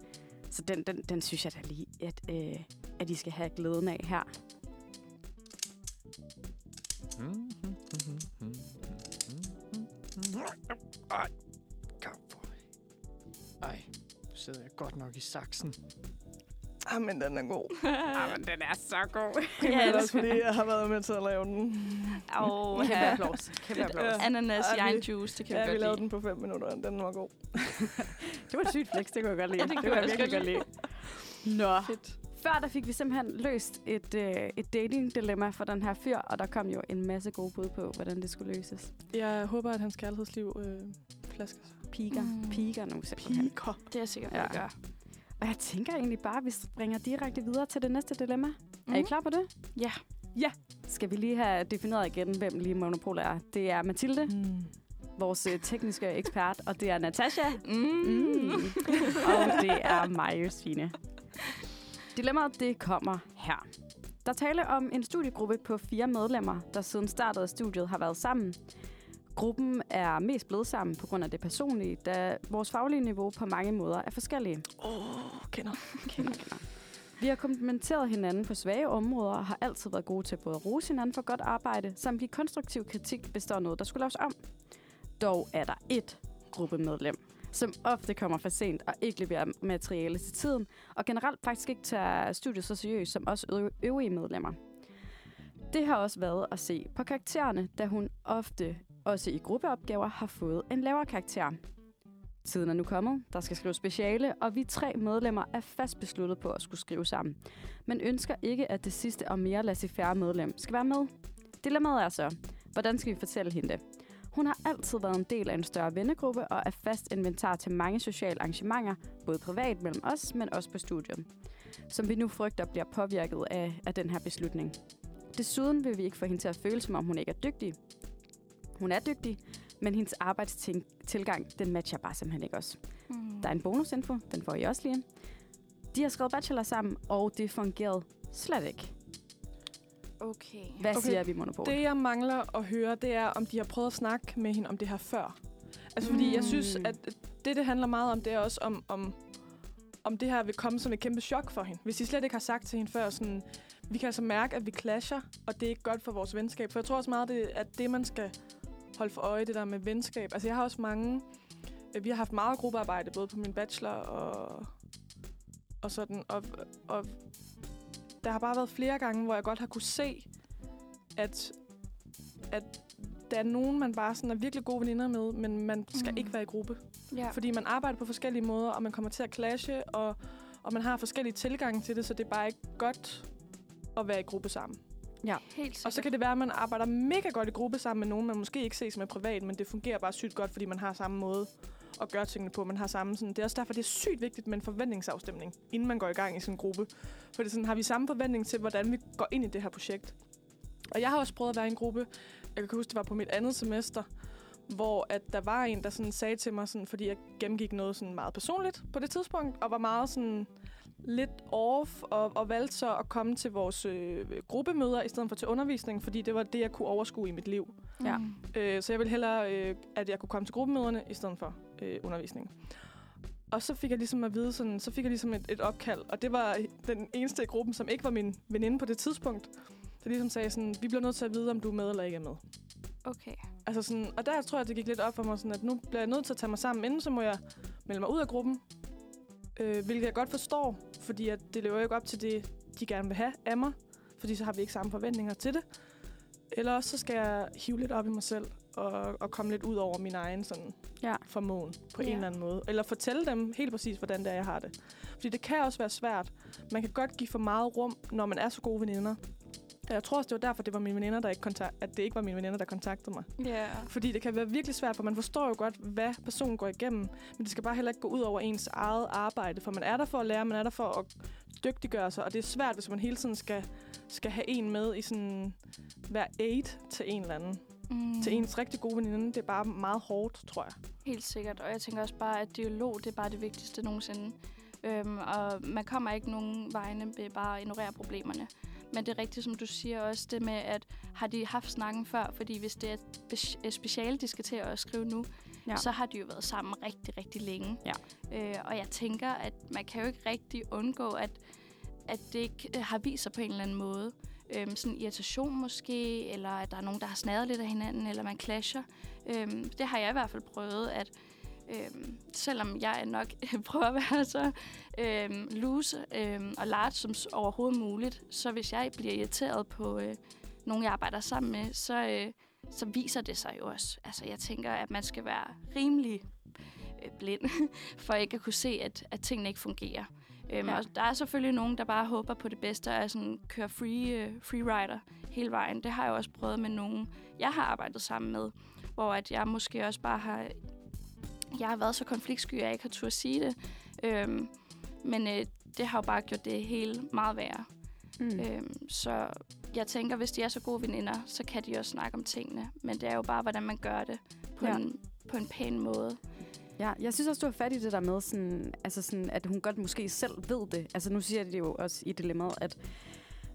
så den, den, den synes jeg da lige, at, øh, at I skal have glæden af her. Ej, cowboy. Ej, nu sidder jeg godt nok i saksen. Ah, men den er god. Ah, men den er så god. Det er også, fordi jeg har været med til at lave den. Og Kæmpe have applaus. Kæmpe applaus. Ja. ananas i egen juice, det kan Ja, vi vi godt lavede lide. den på fem minutter, og den var god. Det var et sygt flex, det kunne jeg godt lide. Ja, det det kunne jeg virkelig godt lide. Nå, Fedt. før der fik vi simpelthen løst et, øh, et dating-dilemma for den her fyr, og der kom jo en masse gode bud på, hvordan det skulle løses. Jeg håber, at hans kærlighedsliv øh, flasker sig. Piker. Mm. Piker nu simpelthen. Piker. Det er jeg sikker på, Ja. at gør. Og jeg tænker egentlig bare, at vi springer direkte videre til det næste dilemma. Mm. Er I Mhm. klar på det? Ja. Ja. Skal vi lige have defineret igen, hvem lige Monopol er? Det er Mathilde, Mm. vores øh, tekniske ekspert, og det er Natasha. Mm. Mm. og det er mig, Josefine. Dilemmaet, det kommer her. Der taler om en studiegruppe på fire medlemmer, der siden startet af studiet har været sammen. Gruppen er mest blevet sammen på grund af det personlige, da vores faglige niveau på mange måder er forskellige. Åh, oh, kender. Kender, kender. Vi har komplementeret hinanden på svage områder og har altid været gode til både at rose hinanden for godt arbejde, samt give konstruktiv kritik, hvis der er noget, der skulle laves om. Dog er der ét gruppemedlem, som ofte kommer for sent og ikke leverer materiale til tiden, og generelt faktisk ikke tager studiet så seriøst som os øv- øvrige medlemmer. Det har også været at se på karaktererne, da hun ofte, også i gruppeopgaver, har fået en lavere karakter. Tiden er nu kommet. Der skal skrives speciale, og vi tre medlemmer er fast besluttet på at skulle skrive sammen. Men ønsker ikke, at det sidste og mere laissez-faire medlem skal være med. Dilemmaet er så, hvordan skal vi fortælle hende det? Hun har altid været en del af en større vennegruppe og er fast inventar til mange sociale arrangementer, både privat mellem os, men også på studiet, som vi nu frygter bliver påvirket af, af den her beslutning. Desuden vil vi ikke få hende til at føle, som om hun ikke er dygtig. Hun er dygtig, men hendes arbejdstilgang, den matcher bare simpelthen ikke os. Mm. Der er en bonusinfo, den får I også lige. De har skrevet bachelor sammen, og det fungerede slet ikke. Okay. Hvad Okay, siger vi, Monopol? Det, jeg mangler at høre, det er, om de har prøvet at snakke med hende om det her før. Altså, fordi jeg synes, Mm. at det, det handler meget om, det er også om, om, om det her vil komme som et kæmpe chok for hende. Hvis de slet ikke har sagt til hende før, sådan, vi kan altså mærke, at vi clasher, og det er ikke godt for vores venskab. For jeg tror også meget, det, at det, man skal holde for øje, det der med venskab. Altså, jeg har også mange... øh, Vi har haft meget gruppearbejde, både på min bachelor og, og sådan. Og, og der har bare været flere gange, hvor jeg godt har kunne se, at, at der er nogen, man bare sådan er virkelig gode veninder med, men man skal Mm. ikke være i gruppe. Ja. Fordi man arbejder på forskellige måder, og man kommer til at clashe, og, og man har forskellige tilgange til det, så det er bare ikke godt at være i gruppe sammen. Helt sikkert. Og så kan det være, at man arbejder mega godt i gruppe sammen med nogen, man måske ikke ses med privat, men det fungerer bare sygt godt, fordi man har samme måde at gøre tingene på. Man har samme sådan, det er også derfor, det er sygt vigtigt med en forventningsafstemning, inden man går i gang i sådan en gruppe. For det sådan, har vi samme forventning til, hvordan vi går ind i det her projekt. Og jeg har også prøvet at være i en gruppe, jeg kan huske, det var på mit andet semester, hvor at der var en, der sådan sagde til mig, sådan, fordi jeg gennemgik noget sådan meget personligt på det tidspunkt, og var meget sådan lidt off, og, og valgte så at komme til vores øh, gruppemøder, i stedet for til undervisning, fordi det var det, jeg kunne overskue i mit liv. Ja. Øh, så jeg ville hellere, øh, at jeg kunne komme til gruppemøderne, i stedet for øh, undervisning. Og så fik jeg ligesom at vide, sådan, så fik jeg ligesom et, et opkald, og det var den eneste i gruppen, som ikke var min veninde på det tidspunkt, der ligesom sagde sådan, vi bliver nødt til at vide, om du er med eller ikke er med. Okay. Altså sådan, og der tror jeg, det gik lidt op for mig, sådan, at nu bliver jeg nødt til at tage mig sammen, inden så må jeg melde mig ud af gruppen. Øh, hvilket jeg godt forstår, fordi at det lever jo ikke op til det, de gerne vil have af mig. Fordi så har vi ikke samme forventninger til det. Eller også så skal jeg hive lidt op i mig selv at, at komme lidt ud over min egen sådan, Ja. formåen på Ja. en eller anden måde. Eller fortælle dem helt præcis, hvordan det er, jeg har det. Fordi det kan også være svært. Man kan godt give for meget rum, når man er så gode veninder. Jeg tror også, det var derfor, det var mine veninder, der ikke kontakt, at det ikke var mine veninder, der kontaktede mig. Ja. Fordi det kan være virkelig svært, for man forstår jo godt, hvad personen går igennem. Men det skal bare heller ikke gå ud over ens eget arbejde. For man er der for at lære, man er der for at dygtiggøre sig. Og det er svært, hvis man hele tiden skal, skal have en med i sådan hver aid til en eller anden. Mm. Til ens rigtig gode veninde. Det er bare meget hårdt, tror jeg. Helt sikkert, og jeg tænker også bare, at dialog, det er bare det vigtigste nogensinde. Øhm, og man kommer ikke nogen vegne ved bare at ignorere problemerne. Men det er rigtigt, som du siger også, det med, at har de haft snakken før? Fordi hvis det er et spe- et speciale, de skal til at skrive nu, Ja. så har de jo været sammen rigtig, rigtig længe. Ja. Øh, og jeg tænker, at man kan jo ikke rigtig undgå, at, at det ikke øh, har vist sig på en eller anden måde. Øhm, sådan irritation måske, eller at der er nogen, der har snadet lidt af hinanden, eller man clasher. Øhm, det har jeg i hvert fald prøvet, at øhm, selvom jeg nok prøver at være så øhm, loose øhm, og large som overhovedet muligt, så hvis jeg bliver irriteret på øh, nogen, jeg arbejder sammen med, så, øh, så viser det sig jo også. Altså, jeg tænker, at man skal være rimelig øh, blind, for ikke at kunne se, at, at tingene ikke fungerer. Øhm, ja. og der er selvfølgelig nogen, der bare håber på det bedste og er sådan, kører free, øh, freerider hele vejen. Det har jeg også prøvet med nogen, jeg har arbejdet sammen med, hvor at jeg måske også bare har... Jeg har været så konfliktsky, at jeg ikke har turde sige det. Øhm, men øh, det har jo bare gjort det hele meget værre. Mm. Øhm, så jeg tænker, hvis de er så gode veninder, så kan de også snakke om tingene. Men det er jo bare, hvordan man gør det på, ja. en, på en pæn måde. Ja, jeg synes også, du har fat i det der med, sådan, altså sådan, at hun godt måske selv ved det. Altså nu siger de jo også i dilemmaet, at,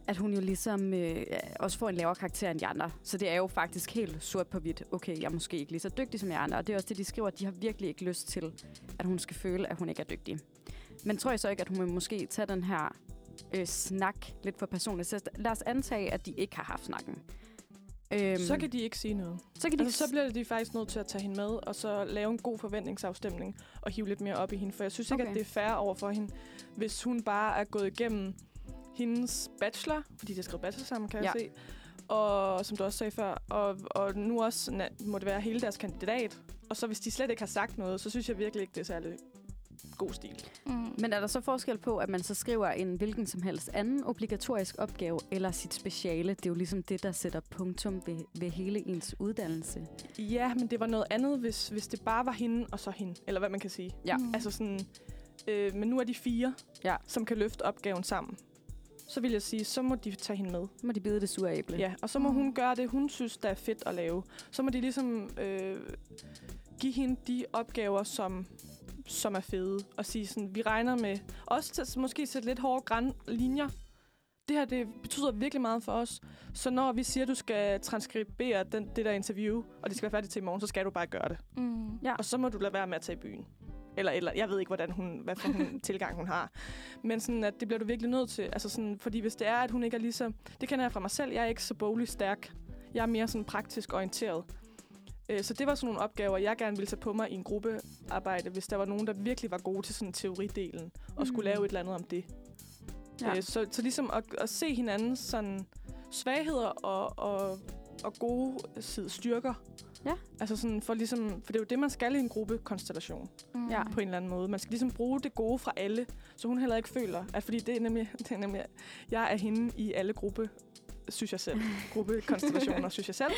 at hun jo ligesom øh, også får en lavere karakter end de andre. Så det er jo faktisk helt sort på hvidt. Okay, jeg er måske ikke lige så dygtig som jeg andre. Og det er også det, de skriver, at de har virkelig ikke lyst til, at hun skal føle, at hun ikke er dygtig. Men tror jeg så ikke, at hun vil måske tage den her øh, snak lidt for personligt? Så lad os antage, at de ikke har haft snakken. Øhm, Så kan de ikke sige noget. så kan de Altså, så bliver de faktisk nødt til at tage hende med, og så lave en god forventningsafstemning, og hive lidt mere op i hende. For jeg synes ikke, Okay. at det er fair over for hende, hvis hun bare er gået igennem hendes bachelor, fordi de har skrevet bachelor sammen, kan Ja. jeg se. Og som du også sagde før, og, og nu også na- må det være hele deres kandidat. Og så hvis de slet ikke har sagt noget, så synes jeg virkelig ikke, det er særlig god stil. Mm. Men er der så forskel på, at man så skriver en hvilken som helst anden obligatorisk opgave, eller sit speciale? Det er jo ligesom det, der sætter punktum ved, ved hele ens uddannelse. Ja, men det var noget andet, hvis, hvis det bare var hende og så hende, eller hvad man kan sige. Ja. Mm. Altså sådan, øh, men nu er de fire, Ja. som kan løfte opgaven sammen. Så vil jeg sige, så må de tage hende med. Så må de bide det sure æble. Ja, og så må Mm. hun gøre det, hun synes, der er fedt at lave. Så må de ligesom øh, give hende de opgaver, som, som er fede. Og sige sådan, vi regner med... Også til måske sætte lidt hårde græn linjer. Det her, det betyder virkelig meget for os. Så når vi siger, at du skal transkribere den, det der interview, og det skal være færdigt til i morgen, så skal du bare gøre det. Mm. Ja. Og så må du lade være med at tage i byen. Eller, eller jeg ved ikke, hvordan hun, hvad for hun tilgang hun har. Men sådan, at det bliver du virkelig nødt til. Altså sådan, fordi hvis det er, at hun ikke er lige så... Det kender jeg fra mig selv. Jeg er ikke så boglig stærk. Jeg er mere sådan praktisk orienteret. Øh, Så det var sådan nogle opgaver, jeg gerne ville tage på mig i en gruppearbejde, hvis der var nogen, der virkelig var gode til sådan teoridelen, og skulle Mm. lave et eller andet om det. Ja. Ja. Så, så ligesom at, at se hinandens sådan svagheder og, og, og gode side styrker. Ja. Altså sådan for ligesom, for det er jo det, man skal i en gruppekonstellation Mm. Ja. på en eller anden måde. Man skal ligesom bruge det gode fra alle, så hun heller ikke føler, at fordi det er nemlig, det er nemlig jeg er hende i alle gruppe, synes jeg selv. Gruppekonstellationer, synes jeg selv.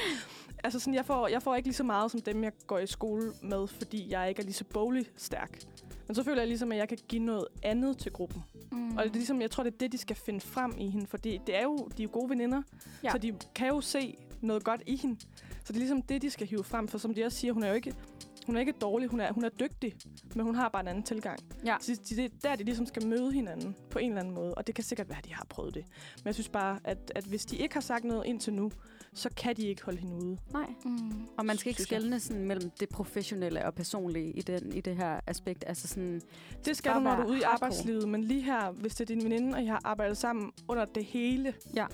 Altså sådan, jeg får, jeg får ikke lige så meget som dem, jeg går i skole med, fordi jeg ikke er lige så boglig stærk. Men så føler jeg ligesom, at jeg kan give noget andet til gruppen. Mm. Og det er ligesom, jeg tror, det er det, de skal finde frem i hende, for det, det er jo, de er jo gode veninder, Ja. ja. så de kan jo se noget godt i hende. Så det er ligesom det, de skal hive frem, for som de også siger, hun er jo ikke, hun er ikke dårlig, hun er, hun er dygtig, men hun har bare en anden tilgang. Ja. Så det det er der, de ligesom skal møde hinanden på en eller anden måde, og det kan sikkert være, at de har prøvet det. Men jeg synes bare, at, at hvis de ikke har sagt noget indtil nu, så kan de ikke holde hende ude. Nej. Mm. Og man skal ikke skelne sådan mellem det professionelle og personlige i, den, i det her aspekt. Altså sådan, Det skal du, når du er ude i arbejdslivet, men lige her, hvis det er din veninde, og I har arbejdet sammen under det hele, Ja.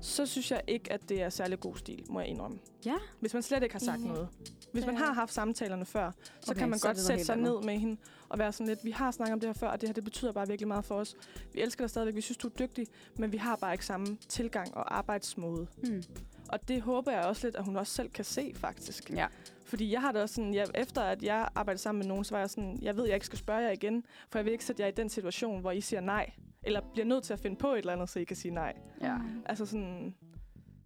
Så synes jeg ikke, at det er særlig god stil, må jeg indrømme. Ja. Hvis man slet ikke har sagt Enig. noget. Hvis man har haft samtalerne før, så Okay, kan man så godt sætte sig andet. ned med hende og være sådan lidt, vi har snakket om det her før, og det her det betyder bare virkelig meget for os. Vi elsker dig stadigvæk, vi synes, du er dygtig, men vi har bare ikke samme tilgang og arbejdsmåde. hmm. Og det håber jeg også lidt, at hun også selv kan se, faktisk. Ja. Fordi jeg har det også sådan, jeg, efter at jeg arbejdede sammen med nogen, så var jeg sådan, jeg ved, jeg ikke skal spørge jer igen, for jeg vil ikke sætte jer i den situation, hvor I siger nej. Eller bliver nødt til at finde på et eller andet, så I kan sige nej. Ja. Altså sådan...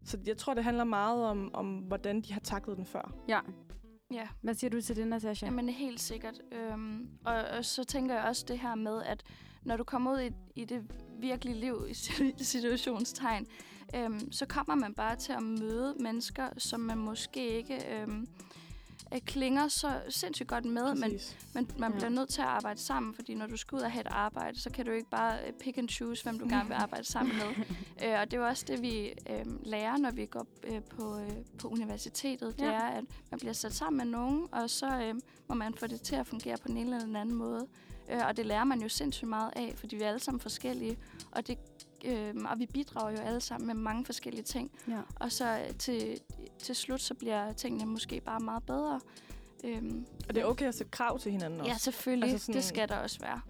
Så jeg tror, det handler meget om, om hvordan de har taklet den før. ja. Ja, Hvad siger du til det, Natasha? Jamen helt sikkert. Øhm, og, og så tænker jeg også det her med, at når du kommer ud i, i det virkelige liv, i situationstegn, øhm, så kommer man bare til at møde mennesker, som man måske ikke øhm, øh, klinger så sindssygt godt med, men, Præcis. men man Ja. bliver nødt til at arbejde sammen, fordi når du skal ud og have et arbejde, så kan du ikke bare øh, pick and choose, hvem du gerne vil arbejde sammen med. øh, og det er jo også det, vi øh, lærer, når vi går øh, på, øh, på universitetet. Det Ja. er, at man bliver sat sammen med nogen, og så øh, må man få det til at fungere på den ene eller den anden måde. Øh, og det lærer man jo sindssygt meget af, fordi vi er alle sammen forskellige, og, det, øh, og vi bidrager jo alle sammen med mange forskellige ting. Ja. Og så øh, til, til slut, så bliver tingene måske bare meget bedre. Øhm, Og det er okay at sætte krav til hinanden også Ja, selvfølgelig. Altså sådan- det skal der også være.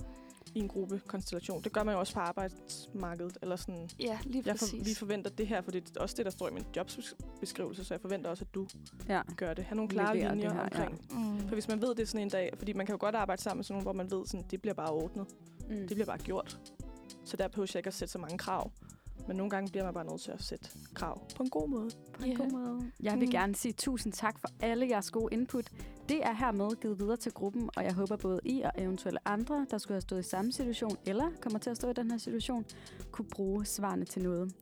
i en gruppekonstellation. Det gør man jo også på arbejdsmarkedet. Eller sådan, Ja, lige jeg for, præcis. vi forventer det her, for det er også det, der står i min jobsbeskrivelse, så jeg forventer også, at du Ja. gør det. Ha' nogle klare Leverer linjer her, ja. omkring. Mm. For hvis man ved, det er sådan en dag, fordi man kan jo godt arbejde sammen med sådan nogen, hvor man ved, sådan, det bliver bare ordnet. Mm. Det bliver bare gjort. Så der behøver jeg ikke at sætte så mange krav. Men nogle gange bliver man bare nødt til at sætte krav på en god måde. På en Ja. god måde. Jeg vil Mm. gerne sige tusind tak for alle jeres gode input. Det er hermed givet videre til gruppen, og jeg håber både I og eventuelle andre, der skulle have stået i samme situation, eller kommer til at stå i den her situation, kunne bruge svarene til noget.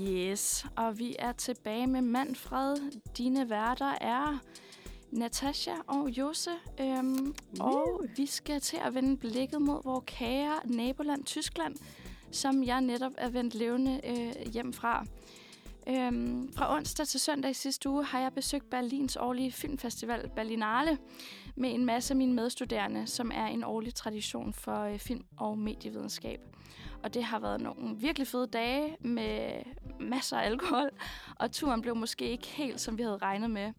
Yes, og vi er tilbage med Manfred. Dine værter er Natasha og Jose. Øhm, og vi skal til at vende blikket mod vores kære naboland Tyskland, som jeg netop er vendt levende øh, hjem fra. Øhm, fra onsdag til søndag i sidste uge har jeg besøgt Berlins årlige filmfestival Berlinale med en masse af mine medstuderende, som er en årlig tradition for øh, film- og medievidenskab. Og det har været nogle virkelig fede dage med masser af alkohol, og turen blev måske ikke helt, som vi havde regnet med.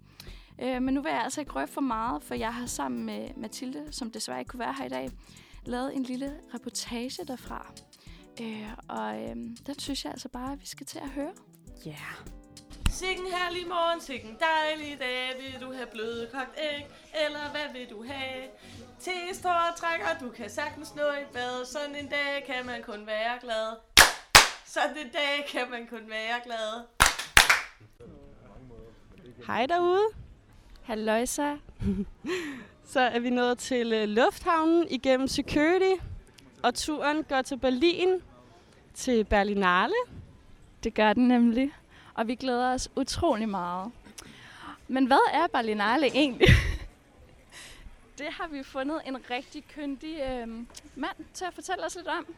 Øh, men nu vil jeg altså ikke røbe for meget, for jeg har sammen med Mathilde, som desværre ikke kunne være her i dag, lavet en lille reportage derfra. Øh, og øh, den synes jeg altså bare, at vi skal til at høre. Ja. Yeah. Sikken herlig morgen, sikken dejlig dag. Vil du have bløde kogt æg, eller hvad vil du have? Te trækker, du kan sagtens nå i bad. Sådan en dag kan man kun være glad. Sådan en dag kan man kun være glad. Hej derude. Halløjsa. Så er vi nået til øh, lufthavnen igennem security, og turen går til Berlin, til Berlinale. Det gør den nemlig. Og vi glæder os utrolig meget. Men hvad er Berlinale egentlig? det har vi fundet en rigtig kyndig øh, mand til at fortælle os lidt om.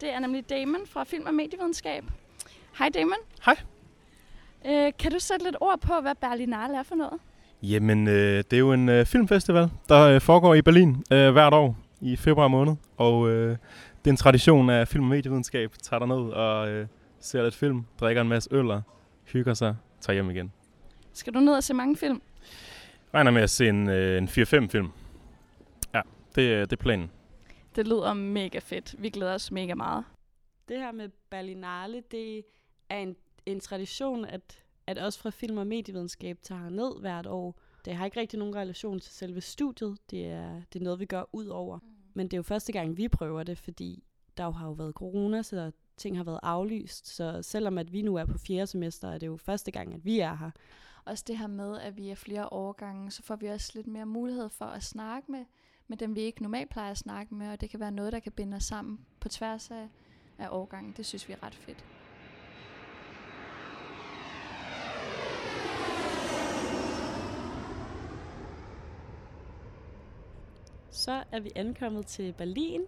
Det er nemlig Damon fra Film og Medievidenskab. Hej Damon. Hej. Øh, kan du sætte lidt ord på, hvad Berlinale er for noget? Jamen, øh, det er jo en øh, filmfestival, der øh, foregår i Berlin øh, hvert år i februar måned. Og øh, det er en tradition af film- og medievidenskab. Tager derned og øh, ser lidt film, drikker en masse øl og hygger sig, tager hjem igen. Skal du ned og se mange film? Regner med at se en, øh, en 4-5 film. Ja, det, øh, det er planen. Det lyder mega fedt. Vi glæder os mega meget. Det her med Berlinale, det er en, en tradition, at, at også fra film- og medievidenskab tager ned hvert år. Det har ikke rigtig nogen relation til selve studiet. Det er, det er noget, vi gør ud over. Men det er jo første gang, vi prøver det, fordi der jo har jo været corona, så ting har været aflyst. Så selvom at vi nu er på fjerde semester, er det jo første gang, at vi er her. Også det her med, at vi er flere årgange, så får vi også lidt mere mulighed for at snakke med, med dem, vi ikke normalt plejer at snakke med, og det kan være noget, der kan binde os sammen på tværs af, af årgangen. Det synes vi er ret fedt. Så er vi ankommet til Berlin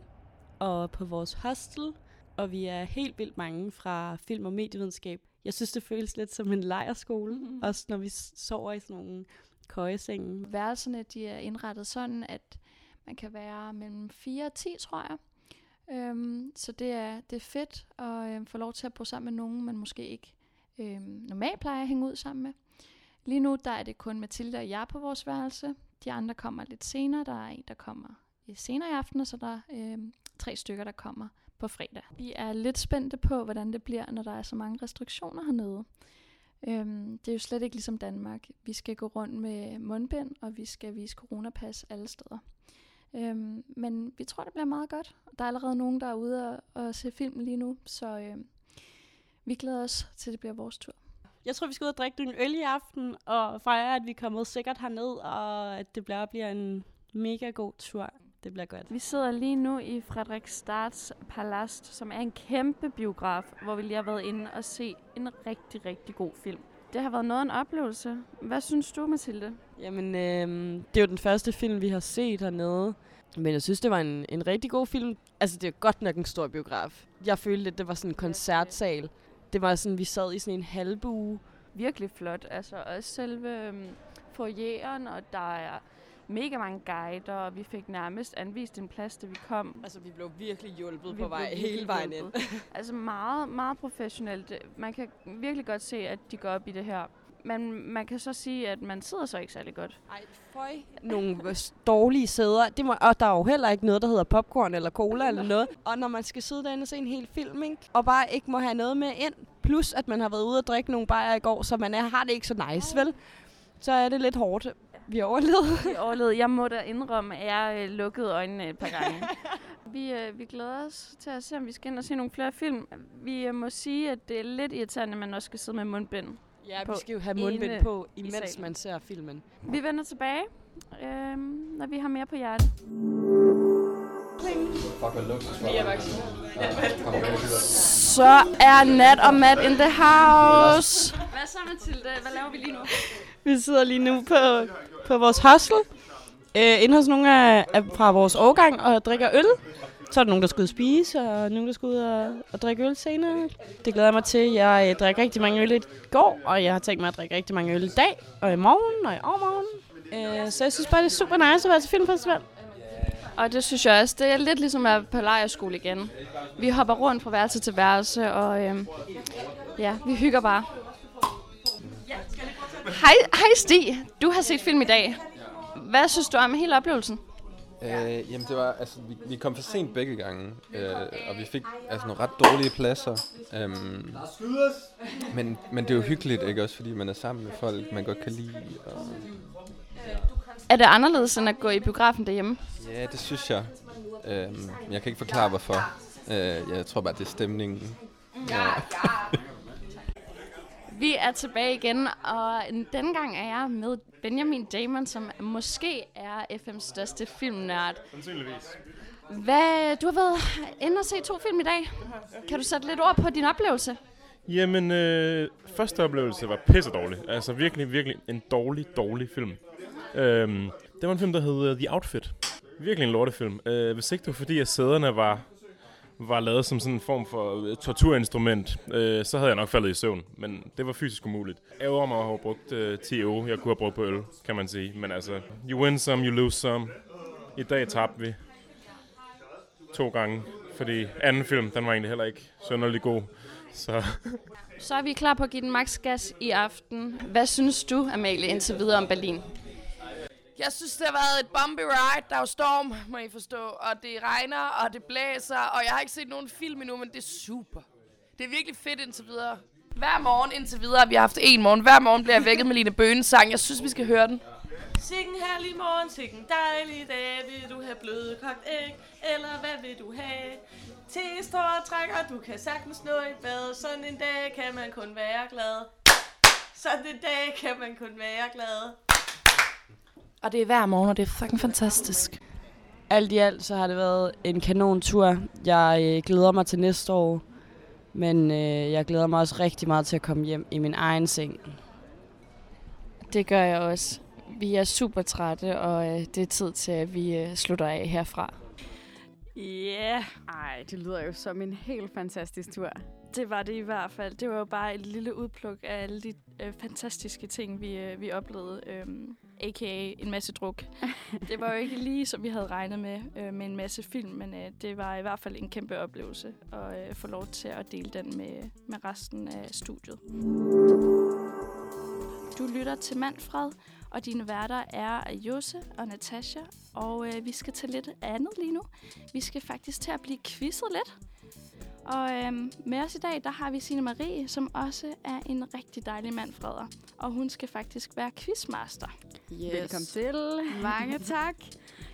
og på vores hostel, og vi er helt vildt mange fra film- og medievidenskab. Jeg synes, det føles lidt som en lejerskole, Mhm. mm. også når vi sover i sådan nogle køjesenge. Værelserne de er indrettet sådan, at man kan være mellem 4 og 10, tror jeg. Øhm, så det er, det er fedt at øh, få lov til at bo sammen med nogen, man måske ikke øh, normalt plejer at hænge ud sammen med. Lige nu der er det kun Mathilde og jeg på vores værelse. De andre kommer lidt senere. Der er en, der kommer øh, senere i aften, og så er der øh, tre stykker, der kommer på fredag. Vi er lidt spændte på, hvordan det bliver, når der er så mange restriktioner hernede. Øhm, det er jo slet ikke ligesom Danmark. Vi skal gå rundt med mundbind, og vi skal vise coronapas alle steder. Øhm, men vi tror, det bliver meget godt. Der er allerede nogen, der er ude og, og se film lige nu, så øhm, vi glæder os til, det bliver vores tur. Jeg tror, vi skal ud og drikke nogle øl i aften, og fejre, at vi er kommet sikkert herned, og at det bliver, bliver en mega god tur. Det bliver godt. Vi sidder lige nu i Frederiksstads Palast, som er en kæmpe biograf, hvor vi lige har været inde og se en rigtig, rigtig god film. Det har været noget af en oplevelse. Hvad synes du, Mathilde? Jamen, øh, det er jo den første film, vi har set hernede. Men jeg synes, det var en, en rigtig god film. Altså, det er godt nok en stor biograf. Jeg følte, at det var sådan en koncertsal. Det var sådan, vi sad i sådan en halvbue. Virkelig flot. Altså også selve øhm, foyeren, og der er mega mange guider, og vi fik nærmest anvist en plads, da vi kom. Altså, vi blev virkelig hjulpet Vi på vej hele vejen ind. hjulpet. Altså meget, meget professionelt. Man kan virkelig godt se, at de går op i det her. Men man kan så sige, at man sidder så ikke særlig godt. Ej, føj. Nogle dårlige sæder. Det må, og der er jo heller ikke noget, der hedder popcorn eller cola eller noget. Og når man skal sidde derinde og se en hel film, ikke? og bare ikke må have noget med ind, plus at man har været ude og drikke nogle bajer i går, så man er, har det ikke så nice, vel? Så er det lidt hårdt. Vi overlevede. Vi overlevede. Jeg må da indrømme, at jeg øh, lukkede øjnene et par gange. vi, øh, vi glæder os til at se, om vi skal ind og se nogle flere film. Vi øh, må sige, at det er lidt irriterende, at man også skal sidde med mundbind. Ja, på vi skal jo have mundbind på, imens man ser filmen. Vi vender tilbage, øh, når vi har mere på hjertet. Så er Nat og Matt in the house. Hvad så, Mathilde? Hvad laver vi lige nu? Vi sidder lige nu på, på vores hostel, øh, inde hos nogle af, af, fra vores årgang og drikker øl. Så er der nogen, der skal ud og spise, og nogen, der skal ud og, og drikke øl senere. Det glæder jeg mig til. Jeg øh, drikker rigtig mange øl i går, og jeg har tænkt mig at drikke rigtig mange øl i dag, og i morgen, og i overmorgen. Øh, så jeg synes bare, det er super nice at være til filmfestival. Og det synes jeg også. Det er lidt ligesom at være på lejerskole igen. Vi hopper rundt fra værelse til værelse, og øhm, ja, vi hygger bare. Hej, hej Stig. Du har set film i dag. Hvad synes du om hele oplevelsen? Øh, jamen det var, altså, vi, vi kom for sent begge gange, øh, og vi fik altså nogle ret dårlige pladser. Øhm, men, men det er jo hyggeligt, ikke også, fordi man er sammen med folk, man godt kan lide. Og, Er det anderledes end at gå i biografen derhjemme? ja, det synes jeg. Øhm, jeg kan ikke forklare, hvorfor. Øh, jeg tror bare, det er stemningen. Ja. Vi er tilbage igen, og denne gang er jeg med Benjamin Damon, som måske er FM's største filmnørd. Sandsynligvis. Hvad, du har været inde og se to film i dag. Kan du sætte lidt ord på din oplevelse? Jamen, øh, første oplevelse var pisse dårlig. Altså virkelig, virkelig en dårlig, dårlig film. Øhm, det var en film, der hed The Outfit. Virkelig en lortefilm. Øh, hvis ikke det var fordi, at sæderne var, var lavet som sådan en form for øh, torturinstrument, øh, så havde jeg nok faldet i søvn. Men det var fysisk umuligt. Jeg ærger mig at have brugt øh, 10 euro, jeg kunne have brugt på øl, kan man sige. Men altså, you win some, you lose some. I dag tabte vi to gange, fordi anden film, den var egentlig heller ikke sønderlig god. Så Så er vi klar på at give den max gas i aften. Hvad synes du, Amalie, indtil videre om Berlin? Jeg synes, det har været et bumpy ride. Der er jo storm, må I forstå. Og det regner, og det blæser. Og jeg har ikke set nogen film endnu, men det er super. Det er virkelig fedt indtil videre. Hver morgen indtil videre, vi har haft en morgen. Hver morgen bliver jeg vækket med Line Bøgens sang. Jeg synes, vi skal høre den. Sikken herlig morgen, sikken dejlig dag. Vil du have bløde kogt æg, eller hvad vil du have? Te, store trækker, du kan sagtens nå i bad. Sådan en dag kan man kun være glad. Sådan en dag kan man kun være glad. Og det er hver morgen, og det er fucking fantastisk. Alt i alt, så har det været en kanon tur. Jeg øh, glæder mig til næste år. Men øh, jeg glæder mig også rigtig meget til at komme hjem i min egen seng. Det gør jeg også. Vi er super trætte, og øh, det er tid til, at vi øh, slutter af herfra. Ja, yeah. Ej, det lyder jo som en helt fantastisk tur. det var det i hvert fald. Det var jo bare et lille udpluk af alle de øh, fantastiske ting, vi, øh, vi oplevede. Øhm, A.k.a. en masse druk. det var jo ikke lige, som vi havde regnet med, øh, med en masse film, men øh, det var i hvert fald en kæmpe oplevelse at øh, få lov til at dele den med, med resten af studiet. Du lytter til Manfred, og dine værter er Jose og Natasha, og øh, vi skal til lidt andet lige nu. Vi skal faktisk til at blive quizzet lidt. Og øhm, med os i dag, der har vi Signe Marie, som også er en rigtig dejlig mand, Freder. Og hun skal faktisk være quizmaster. Yes. Velkommen til. Mange tak.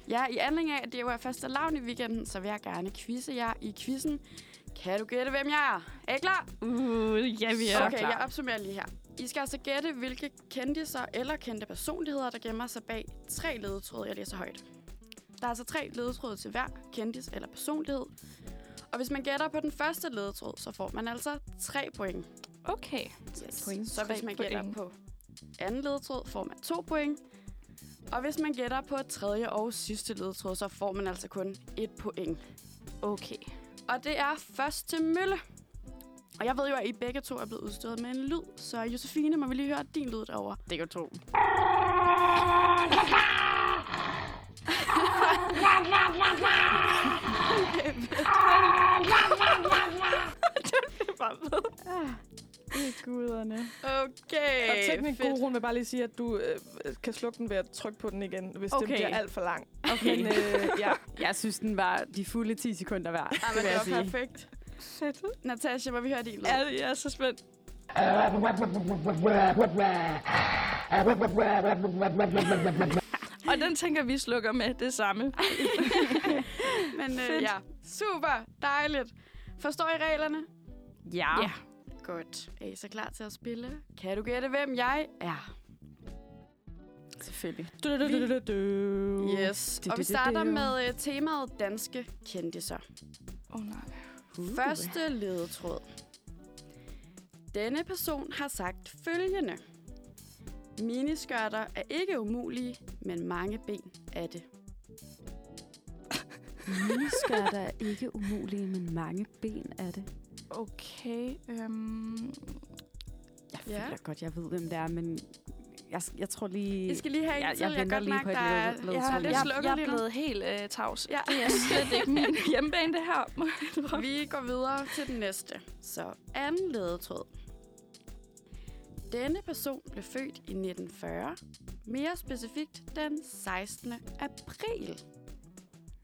Ja, i anledning af, at det jo er første lavn i weekenden, så vil jeg gerne quizze jer i quizzen. Kan du gætte, hvem jeg er? Er I klar? Uh, ja, vi er okay, klar. jeg opsummerer lige her. I skal altså gætte, hvilke kendtiser eller kendte personligheder, der gemmer sig bag tre ledetråde, jeg læser højt. Der er altså tre ledetråde til hver kendis eller personlighed. Og hvis man gætter på den første ledetråd, så får man altså tre point. Okay. Yes. point. Så hvis man gætter point. på anden ledetråd, får man to point. Og hvis man gætter på tredje og sidste ledetråd, så får man altså kun et point. Okay. Og det er først til Mølle. Og jeg ved jo, at I begge to er blevet udstyret med en lyd. Så Josefine, må vi lige høre din lyd derovre. Det kan du tro. Det er guderne. Okay, Og teknik fedt. Guruen vil bare lige sige, at du øh, kan slukke den ved at trykke på den igen, hvis Okay. den bliver alt for lang. Okay. Men øh, ja, Jeg synes, den var de fulde 10 sekunder værd. Ja, men det var sige. perfekt. Fedt. Natasha, må vi høre din lyd? Ja, jeg er så spændt. Og den tænker vi slukker med det samme. Men øh, Fedt. ja, super dejligt. Forstår I reglerne? Ja. Ja. Godt. Er I så klar til at spille? Kan du gætte, hvem jeg er? Selvfølgelig. du, du, du, du, du. Yes. Og vi starter med uh, temaet danske kendiser. Åh oh, nej. Uh. Første ledetråd. Denne person har sagt følgende. Miniskørter er ikke umulige, men mange ben er det. Miniskørter er ikke umulige, men mange ben er det. Okay. Øhm, Jeg Ja. føler godt, jeg ved, hvem det er, men jeg, jeg tror lige... I skal lige have en jeg, til. jeg kan venter godt lige mærke, på et der er- led- Ja, ledetråd. lidt jeg, slukket jeg er blevet helt øh, tavs. Ja. Det er slet ikke min hjemmebane, det her. Vi går videre til den næste. Så anden ledetråd. Denne person blev født i 1940. Mere specifikt den 16. april.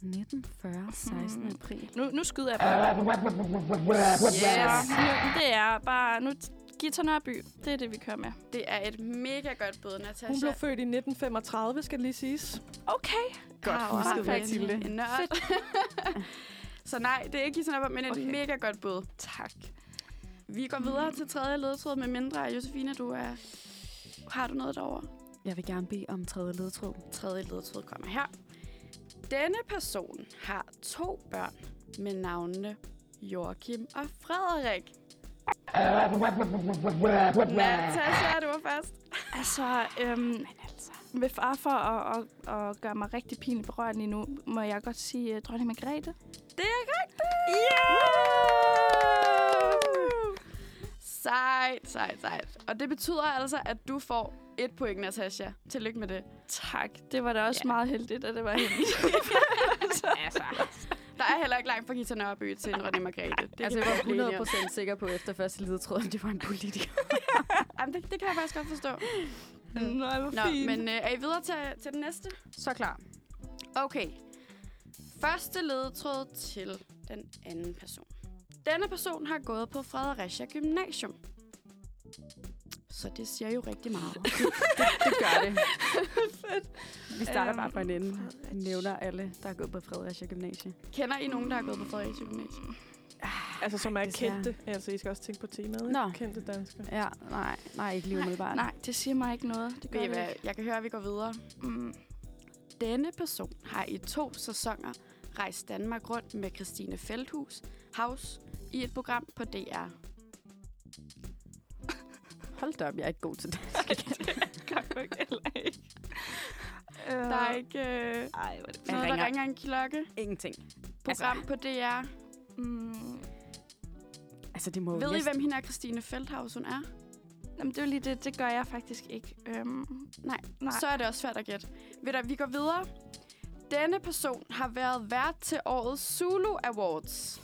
1940, 16. Hmm. april. Nu, nu skyder jeg bare. Yes. Nu, det er bare... Nu Gita Nørby, det er det, vi kører med. Det er et mega godt bud, Natasha. Hun blev født i 1935, skal det lige siges. Okay. Godt Wow, husket. Mathilde. Nørd. Så nej, det er ikke sådan op, men et Okay. mega godt bud. Tak. Vi går videre til tredje ledetråd, med mindre Josefine, du er... Har du noget derovre? Jeg vil gerne bede om tredje ledetråd. Tredje ledetråd kommer her. Denne person har to børn med navnene Joachim og Frederik. Natasha, du var først. Altså, øhm, med far for at, at, at gøre mig rigtig pinligt berørt lige nu, må jeg godt sige uh, dronning Margrethe. Det er rigtigt! Yeah! Sejt, sejt, sejt. Og det betyder altså, at du får et point, Natasha. Tillykke med det. Tak. Det var da også Ja. meget heldigt, at det var hende. altså. Der er heller ikke langt fra Gita Nørby til en René Margrethe. Det Altså, jeg var godt blive enige om. 100% sikker på efter første ledetråd, at det var en politiker. Jamen, det, det kan jeg faktisk godt forstå. Nej, hvor Nå, fint. men øh, er I videre til, til den næste? Så klar. Okay. Første ledetråd til den anden person. Denne person har gået på Fredericia Gymnasium. Så det siger jo rigtig meget. Det gør det. Vi starter Øhm, bare fra en ende. Fredericia. Nævner alle, der er gået på Fredericia Gymnasie. Kender I nogen, der har gået på Fredericia Gymnasium? Altså, som er kendte. Altså, I skal også tænke på temaet. ikke? Nå. Kendte danskere. Ja, nej, nej, ikke lige umiddelbart. Nej, det siger mig ikke noget. Det gør Ved I det ikke. Jeg kan høre, at vi går videre. Mm. Denne person har i to sæsoner rejst Danmark rundt med Christine Feldhus Haus i et program på DR. Hold da op, jeg er ikke god til det. Godt nok heller ikke. Øh, Der er ikke øh, Ej, hvor er det noget, ringer. der ringer en klokke. Ingenting. Program på DR. Mm. Altså, det må Ved I, næsten- hvem hende er Christine Feldhaus, hun er? Jamen, det er jo lige det. Det gør jeg faktisk ikke. Øhm, Nej. nej. Så er det også svært at gætte. Ved du, vi går videre. Denne person har været vært til årets Zulu Awards.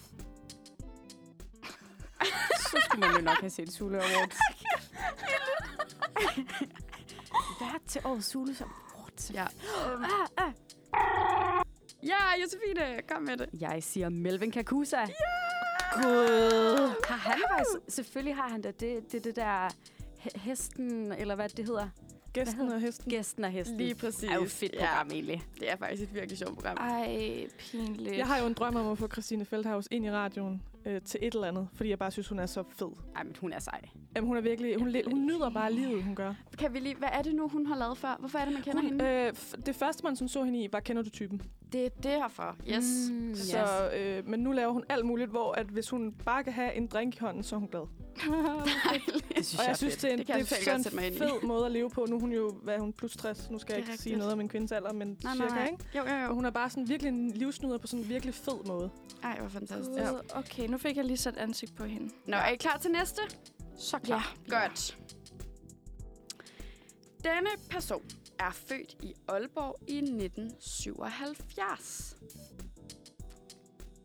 så skulle man jo nok have set Zulu Awards. Vært til årets Zulu Awards. Ja. Um, ah, ah. Ja, Josefine, kom med det. Jeg siger Melvin Kakusa. Ja! Gud. Har han faktisk... Selvfølgelig har han det. Det, det, det der he- hesten, eller hvad det hedder. Gæsten og hesten. Gæsten og hesten. Lige præcis. er jo et fedt program, ja. egentlig. Det er faktisk et virkelig sjovt program. Ej, pinligt. Jeg har jo en drøm om at få Christine Feldhaus ind i radioen øh, til et eller andet, fordi jeg bare synes, hun er så fed. Ej, men hun er sej. Jamen, hun er virkelig... Hun, le- hun nyder bare livet, hun gør. Kan vi lige... Hvad er det nu, hun har lavet før? Hvorfor er det, man kender Hun, hende? øh, det første, man sådan så hende i, var Kender du typen? Det er derfor. Yes. Mm, Så, øh, men nu laver hun alt muligt, hvor at hvis hun bare kan have en drink i hånden, så er hun glad. Det synes Og jeg synes, det er en, Det det kan jeg er sådan en fed måde at leve på. Nu er hun jo, hvad er hun, plus 60. Nu skal jeg ikke sige rigtigt. noget om en kvindes alder, men Nej, cirka, nej, ikke? Jo, jo, Og jo. hun er bare sådan virkelig en livsnyder på sådan en virkelig fed måde. Ej, hvor fantastisk. Ja. Okay, nu fik jeg lige sat ansigt på hende. Nå, er I klar til næste? Så Ja. Godt. Denne person er født i Aalborg i 1977.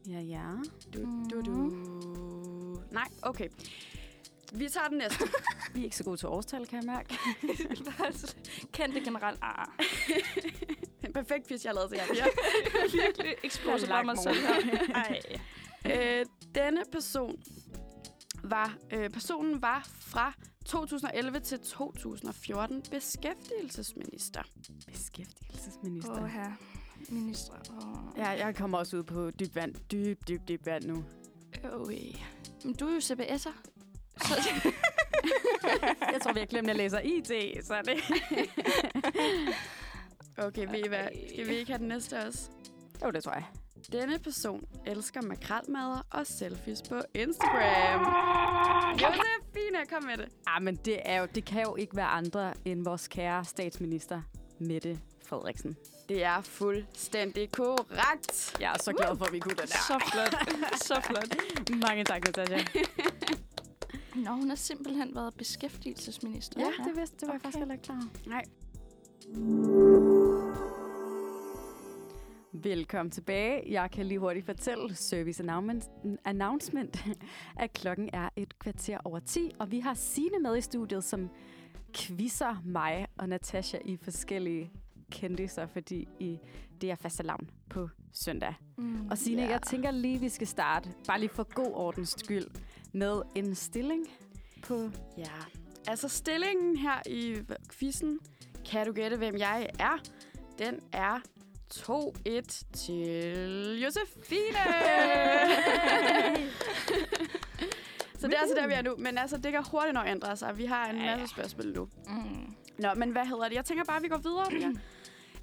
Ja, ja. Du, du, du. Nej, okay. Vi tager den næste. Vi er ikke så gode til årstal, kan jeg mærke. Kendte generelt. Ah, en perfekt quiz, jeg har lavet til jer. Ja. virkelig eksplosiv bare mig selv. Ej. Øh, denne person var, øh, personen var fra 2011 til 2014 beskæftigelsesminister. Beskæftigelsesminister. Åh, her. Minister. Åh. Ja, jeg kommer også ud på dyb vand. Dyb, dyb, dyb vand nu. Okay. Men du er jo CBS'er. Så jeg tror, vi har glemt at læse IT, så det... Okay, ved I hvad? Skal vi ikke have den næste også? jo, det tror jeg. Denne person elsker makrelmadder og selfies på Instagram. Josefine, kom med det. Ah, men det, er jo, det kan jo ikke være andre end vores kære statsminister, Mette Frederiksen. Det er fuldstændig korrekt. Jeg er så glad for, at vi kunne den der. så flot. Så flot. Mange tak, Natasha. Nå, hun har simpelthen været beskæftigelsesminister. Ja, det vidste det var okay. jeg faktisk heller ikke klar. Nej. Velkommen tilbage. Jeg kan lige hurtigt fortælle service announcement, at klokken er et kvarter over 10, og vi har Sine med i studiet, som quizzer mig og Natasha i forskellige kendiser, fordi i det er faste lavn på søndag. Mm. Og Signe, yeah. jeg tænker lige, vi skal starte, bare lige for god ordens skyld, med en stilling på... Ja, altså stillingen her i quizzen, kan du gætte, hvem jeg er? Den er 2-1 til Josefine. Så det er altså der, vi er nu. Men altså, det kan hurtigt nok ændre sig. Vi har en Ja, ja. masse spørgsmål nu. Mm. Nå, men hvad hedder det? Jeg tænker bare, at vi går videre. Ja.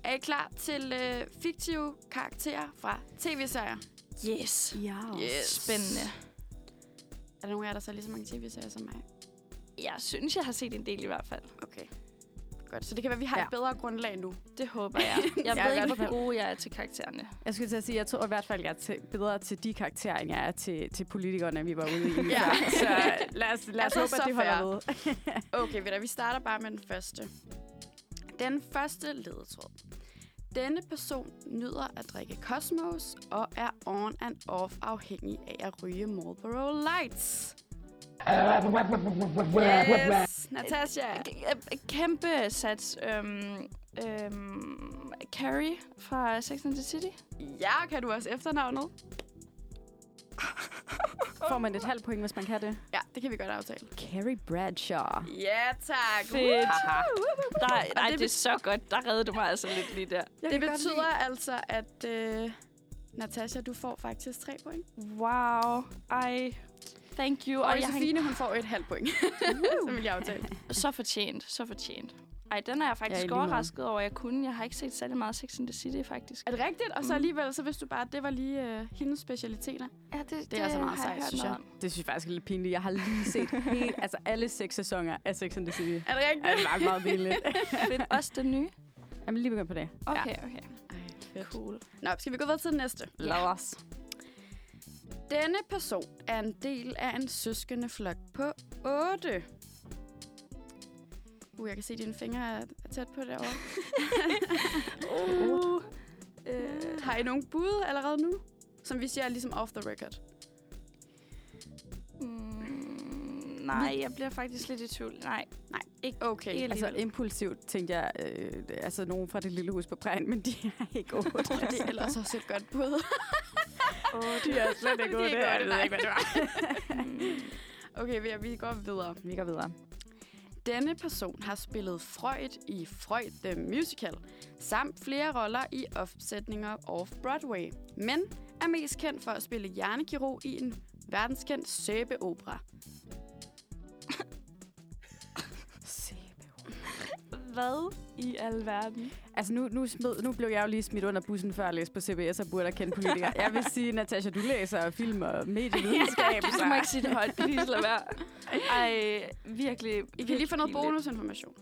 Er I klar til øh, fiktive karakterer fra tv-serier? Yes. Ja. Yes. Spændende. Er der nogen af jer, der ser lige så mange tv-serier som mig? Jeg synes, jeg har set en del i hvert fald. Okay. Godt, så det kan være, at vi har ja. Et bedre grundlag nu. Det håber jeg. Jeg i ved ikke, hvor gode jeg er til karaktererne. Jeg skulle til at sige, jeg tror i hvert fald, jeg er til, bedre til de karakterer, end jeg er til, til politikerne, vi var ude i. Ja. Så lad os, lad os håbe, så at det holder fair. ved. Okay, ved vi starter bare med den første. Den første ledetråd. Denne person nyder at drikke Cosmos og er on and off afhængig af at ryge Marlboro Lights. Yes, Natasha. Kæmpe sats. Øhm, øhm, Carrie fra Sex and the City. Ja, kan du også efternavnet? Får man et halvt point, hvis man kan det? Ja, det kan vi godt aftale. Carrie Bradshaw. Ja, tak. Fedt. Nej, det det er så godt. Der reddede du mig altså lidt lige der. Det betyder altså, at øh, Natasha, du får faktisk tre point. Wow. Ej. Thank you. Og, jeg har Josefine, hun får et halvt point. Som vil jeg aftale. Så fortjent. Så fortjent. Ej, den er jeg faktisk Ja, ja, overrasket over, at jeg kunne. Jeg har ikke set særlig meget Sex and the City, faktisk. Er det rigtigt? Og så alligevel, så vidste du bare, at det var lige øh, hendes specialiteter. Ja, det, det, Det er altså meget sejt, synes jeg. Det synes jeg faktisk er lidt pinligt. Jeg har lige set helt, altså alle seks sæsoner af Sex and the City. Er det rigtigt? Ja, det er meget pinligt. Fedt. Også den nye? Jamen lige begyndt på det. Okay, okay. Fedt. Cool. Nå, skal vi gå videre til den næste? Lad os. Denne person er en del af en søskende flok på 8. Uh, jeg kan se, at dine fingre er er tæt på derovre. uh. uh, har I nogen bud allerede nu? Som vi siger ligesom off the record. Nej, jeg bliver faktisk lidt i tvivl. Nej, Nej. ikke, Okay. ikke Altså alligevel. impulsivt tænkte jeg, øh, altså nogen fra det lille hus på prærien, men de er ikke otte. det er ellers også et godt bud. Åh, de er slet ikke ude De er der. ikke Jeg ved ikke, hvad det var. Okay, vi, vi går videre. Vi går videre. Denne person har spillet Freud i Freud the Musical, samt flere roller i opsætninger off-Broadway, men er mest kendt for at spille hjernekirurg i en verdenskendt sæbeopera. Hvad i alverden? Altså, nu, nu, smed, nu blev jeg jo lige smidt under bussen før at læse på CBS og burde have kendt politikere. Jeg vil sige, Natasha, du læser film og medievidenskab. Du må ikke sige det højt. Please, lad være. Ej, virkelig. I kan lige få noget bonusinformation.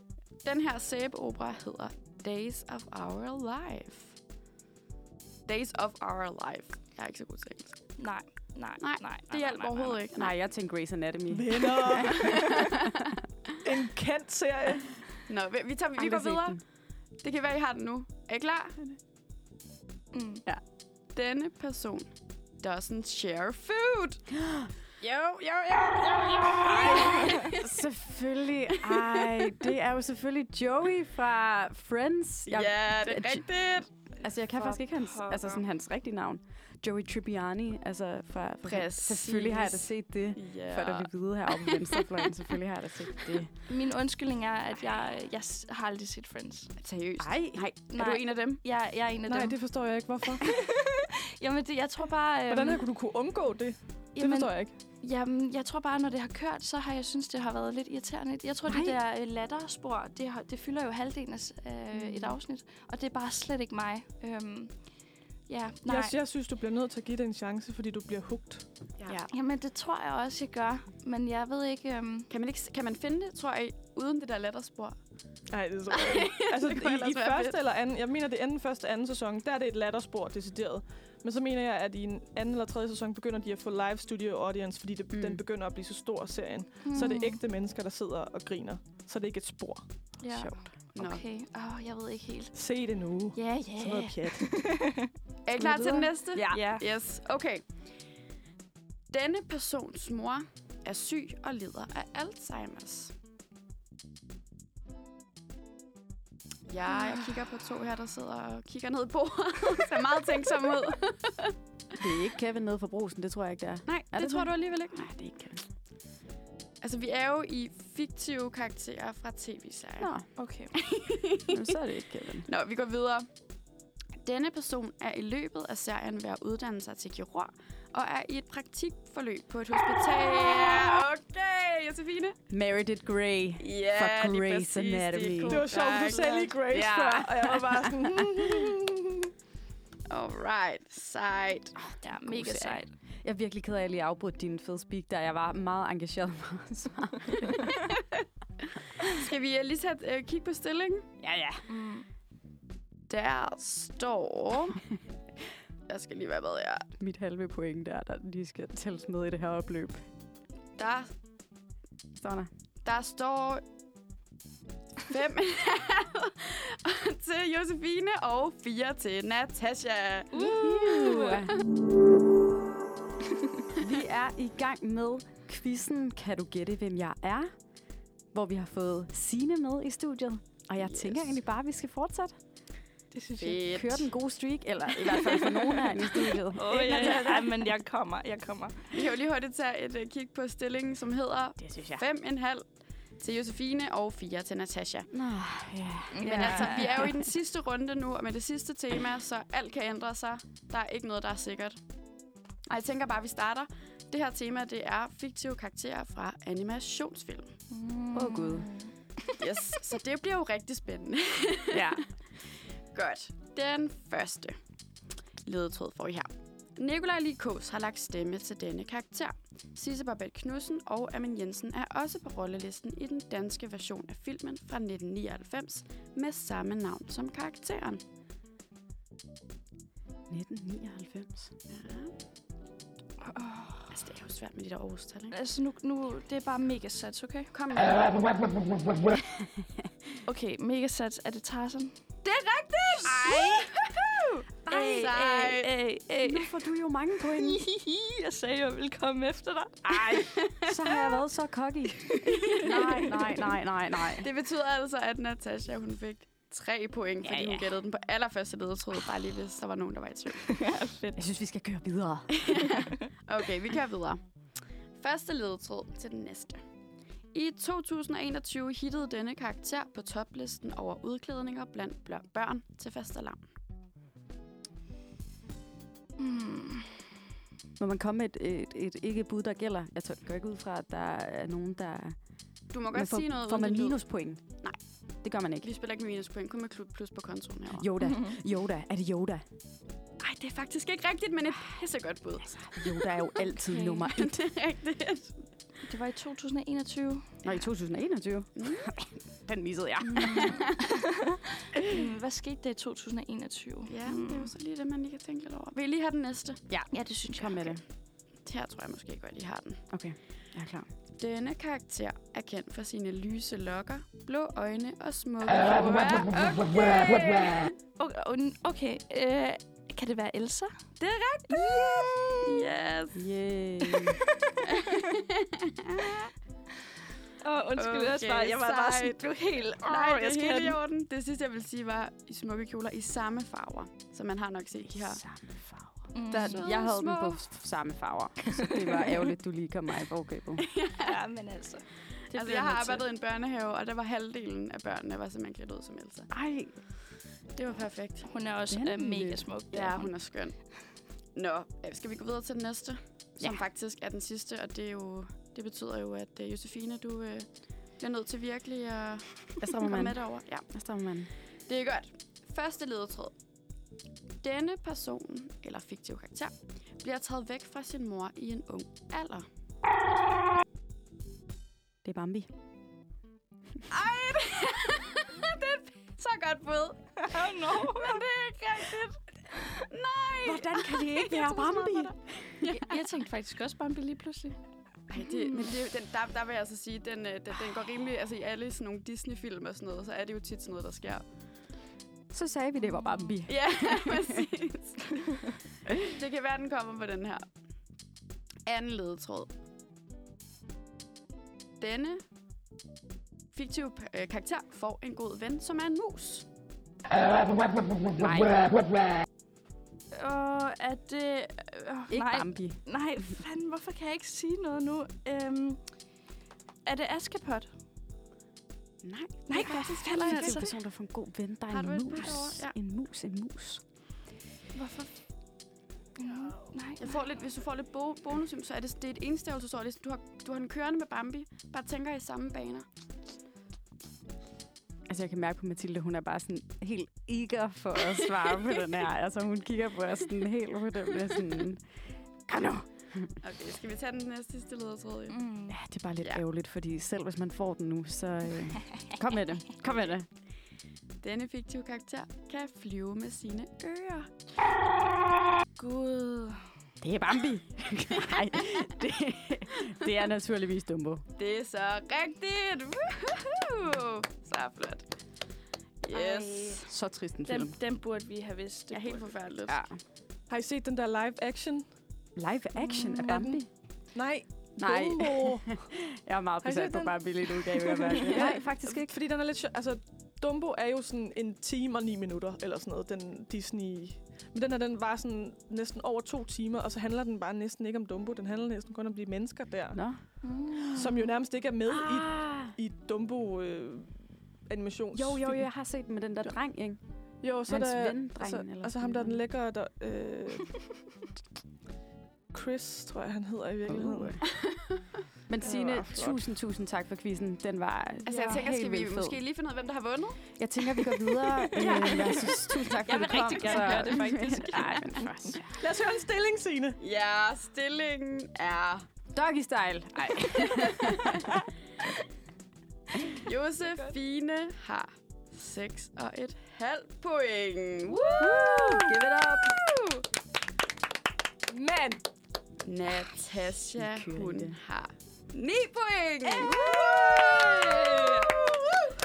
Den her sæbeopera hedder Days of Our Life. Days of Our Life. Jeg er ikke så god til engelsk. Nej, nej, Nej, nej. Det hjælper overhovedet ikke. Nej, jeg tænkte Grey's Anatomy. Venner. en kendt serie. Nå, vi, tager, vi, Aldrig går videre. den. Det kan være, I har den nu. Er I klar? Mm. Denne person doesn't share food. Jo, jo, jo, jo, Selvfølgelig. Ej, det er jo selvfølgelig Joey fra Friends. Ja, det er rigtigt. Altså, jeg kan For faktisk ikke hans, altså sådan hans rigtige navn. Joey Tribbiani, altså fra... fra Præcis. Selvfølgelig har jeg da set det. Ja. For at lige vide heroppe på venstrefløjen. Selvfølgelig har jeg da set det. Min undskyldning er, at jeg, jeg har aldrig set Friends. Seriøst. Ej, Nej. Er Nej. du en af dem? Jeg, jeg er en af Nej, dem. det forstår jeg ikke. Hvorfor? Jamen, det, jeg tror bare... Øhm, Hvordan har du kunne undgå det? Det jamen, forstår jeg ikke. Jamen, jeg tror bare, når det har kørt, så har jeg synes, det har været lidt irriterende. Jeg tror, det Nej. der øh, latterspor, det, har, det fylder jo halvdelen af øh, et afsnit. Og det er bare slet ikke mig. Øhm, ja, nej. Jeg, jeg synes, du bliver nødt til at give det en chance, fordi du bliver hugt. Ja. Jamen, det tror jeg også, jeg gør. Men jeg ved ikke... Øhm, Kan man, ikke, kan man finde det, tror jeg, uden det der letterspor? Nej, det tror jeg ikke. Altså, Det i, i første fedt. eller anden, jeg mener, det er enden første anden sæson, der er det et latterspor decideret. Men så mener jeg, at i en anden eller tredje sæson begynder de at få live studio audience, fordi det, Mm. mm. den begynder at blive så stor, serien. Mm. Så er det hmm, ægte mennesker, der sidder og griner. Så er det ikke et spor. Ja, Sjovt. Okay. Åh, jeg ved ikke helt. Se det nu. Ja, Sådan noget ja. pjat. Er I klar til den næste? Ja. Ja. Yes, okay. Denne persons mor er syg og lider af Alzheimer's. Ja, jeg kigger på to her, der sidder og kigger ned på bordet. Ser meget tænksom ud. Det er ikke Kevin nede for brusen, det tror jeg ikke, det er. Nej, Er det, det tror det? du alligevel ikke. Nej, det er ikke Kevin. Altså, vi er jo i fiktive karakterer fra tv-serier. Nå, Okay. jamen, så er det ikke Kevin. Nå, vi går videre. Denne person er i løbet af serien ved at uddanne sig til kirurg, og er i et praktikforløb på et hospital. Okay, Josefine. Meredith Grey. Ja, For lige Grey's præcis, Anatomy. er Det var sjovt, du sagde lige Grace Ja. før, og jeg var bare sådan... Alright, sejt. Ja, mega serie. sejt. Jeg er virkelig ked af, at jeg lige afbrudte din fed speak, der jeg var meget engageret med. Skal vi øh, lige sætte øh, kig på stillingen? Ja, ja. Mm. Der står... Jeg skal lige være med, ja. Mit halve point der, der lige skal tælles med i det her opløb. Der, Står der? der står... Fem til Josefine og fire til Natasha. Uh. Vi er i gang med quizzen Kan du gætte, hvem jeg er? Hvor vi har fået Sine med i studiet. Og jeg Yes. tænker egentlig bare, at vi skal fortsætte. Det synes Fedt. Køre den gode streak, eller i hvert fald for nogen herinde i studiet. Åh, oh, ja, ja. Ej, men jeg kommer, jeg kommer. Vi kan jo lige hurtigt tage et uh, kig på stillingen, som hedder Det synes jeg. 5,5 til Josefine og 4 til Natasha. Nå, ja. Men altså, vi er jo i den sidste runde nu, og med det sidste tema, så alt kan ændre sig. Der er ikke noget, der er sikkert. Og jeg tænker bare, at vi starter. Det her tema, det er fiktive karakterer fra animationsfilm. Åh, oh, Gud. Yes, så det bliver jo rigtig spændende. Ja. Godt. Den første ledetråd får I her. Nikolaj Likos har lagt stemme til denne karakter. Sisse Babette Knudsen og Amin Jensen er også på rollelisten i den danske version af filmen fra 1999 med samme navn som karakteren. 1999. Ja. Altså, det er jo svært med de der årstal, ikke? Altså, nu, nu, det er bare megasats, okay? Kom med. Okay, megasats. Er det Tarzan? Det er rigtigt! Ej! Ej, Sejt. ej, ej. Nu får du jo mange point. jeg sagde, jeg ville komme efter dig. Ej, så har jeg været så cocky. nej, nej, nej, nej, nej. Det betyder altså, at Natasha, hun fik tre point, fordi Ja, ja, hun gættede den på allerførste ledetråd, bare lige hvis der var nogen, der var i tvivl. ja, fedt. Jeg synes, vi skal køre videre. okay, vi kører videre. Første ledetråd til den næste. I 2021 hittede denne karakter på toplisten over udklædninger blandt børn til fastelavn. Hmm. Må man komme med et, et, et ikke-bud, der gælder? Jeg tror, går ikke ud fra, at der er nogen, der... Du må godt får, sige noget Får man minuspoint? Nej. Det gør man ikke. Mm. Vi spiller ikke med minuspoint, kun med klub plus på kontoen herovre. Yoda. Yoda. Er det Yoda? Ej, det er faktisk ikke rigtigt, men et pissegodt bud. Yoda er jo altid Okay. nummer et. det er rigtigt. Det var i 2021. Nå, i 2021? Mm. Den missede jeg. Mm, Hvad skete der i 2021? Ja, det er jo så lige det, man lige kan tænke lidt over. Vil I lige have den næste? Ja, ja det synes jeg. Kom med det. Her tror jeg måske godt, I har den. Okay, jeg er klar. Denne karakter er kendt for sine lyse lokker, blå øjne og smukke kjoler. Okay. Okay, okay. Øh, kan det være Elsa? Det er rigtigt! Yes! Yeah. Åh, oh, undskyld, okay, jeg, bare, jeg var bare sådan, du er helt... Åh, Nej, jeg det skal er have helt i den. orden. Det sidste, jeg vil sige, var i smukke kjoler i samme farver. Så man har nok set de her. Samme farver. Mm. Der, Så jeg havde små. dem på samme farver. Så det var ærgerligt, du lige kom mig i forkøbet. Ja, men altså... Det altså, jeg har arbejdet i en børnehave, og der var halvdelen af børnene, var simpelthen klædt ud som Elsa. Ej, Det var perfekt. Hun er også øh, mega smuk. det Ja, er hun er skøn. Nå, øh, skal vi gå videre til den næste? Som Ja. faktisk er den sidste, og det, er jo, det betyder jo, at uh, Josefine, du øh, bliver nødt til virkelig at jeg komme med derover. Ja, Jeg strammer mand. det er godt. Første ledetråd. Denne person, eller fiktiv karakter, bliver taget væk fra sin mor i en ung alder. Det er Bambi. Ej, det er et så godt bud. Oh no. Men det er ikke rigtigt. Nej. Hvordan kan det ikke være Bambi? Jeg, jeg tænkte faktisk også Bambi lige pludselig. Ej, det, men det, den, der, der vil jeg altså sige, den, øh, den, den går rimelig... Altså i alle sådan nogle Disney-film og sådan noget, så er det jo tit sådan noget, der sker. Så sagde vi, det var Bambi. Ja, præcis. det kan være, den kommer på den her. Anden ledetråd. Denne fiktive øh, karakter får en god ven, som er en mus. Nej, Og er det... Øh, ikke nej, Bambi. nej, fanden, hvorfor kan jeg ikke sige noget nu? Øhm, er det Askepot? Nej, Nej, faktisk heller Det ikke. er en person, der får en god ven. Der er en mus. Ja. En mus, en mus. Hvorfor? Mm, nej, Jeg får lidt, hvis du får lidt bo- bonus, så er det, det er et enstavelsesord. Det er- Du har, du har den kørende med Bambi. Bare tænker i samme baner. Altså, jeg kan mærke på Mathilde, hun er bare sådan helt eager for at svare på den her. Altså, hun kigger på os sådan helt på dem. Er sådan, kom nu. Okay, skal vi tage den næste sidste ledetråd? jo? Mm. Ja, det er bare lidt ja. ærgerligt, fordi selv hvis man får den nu, så øh, kom med det. Kom med det. Denne fiktive karakter kan flyve med sine ører. Gud. Det er Bambi. Nej, det, det er naturligvis Dumbo. Det er så rigtigt! Woohoo! Så flot. Yes. Så trist en film. Den, den burde vi have vidst. Det er helt forfærdeligt. Ja. Har I set den der live action? Live action af Mm. Bambi? Nej. Nej, Dumbo. jeg er meget besat på den? Bambi lige nu, kan jeg mærke. Nej, faktisk ikke. Fordi den er lidt. Altså, Dumbo er jo sådan en time og ni minutter, eller sådan noget, den Disney... Men den her, den var sådan næsten over to timer, og så handler den bare næsten ikke om Dumbo. Den handler næsten kun om de mennesker der, Nå. Mm. som jo nærmest ikke er med Ah. i, i Dumbo øh, animations. Jo, jo, jeg har set den med den der dreng, ikke? Jo, så Hans er der, ven, drengen, altså, eller altså sådan ham der er den lækre, der... Øh, Chris, tror jeg, han hedder i virkeligheden. Uh. Men Signe, tusind, tusind tak for quizzen. Den var Altså, jeg ja, tænker, helt skal vi fed. måske lige finde ud af, hvem der har vundet? Jeg tænker, vi går videre. øh, jeg synes, tusind tak for, Jeg vil at du kom. rigtig gerne høre det, faktisk. Nej, men først. Lad os høre en stilling, Signe. Ja, stillingen er... Doggy style. Ej. Josefine har 6 og et halvt point. Woo! Give it up. Men Natasha, hun har 9 point. Woo!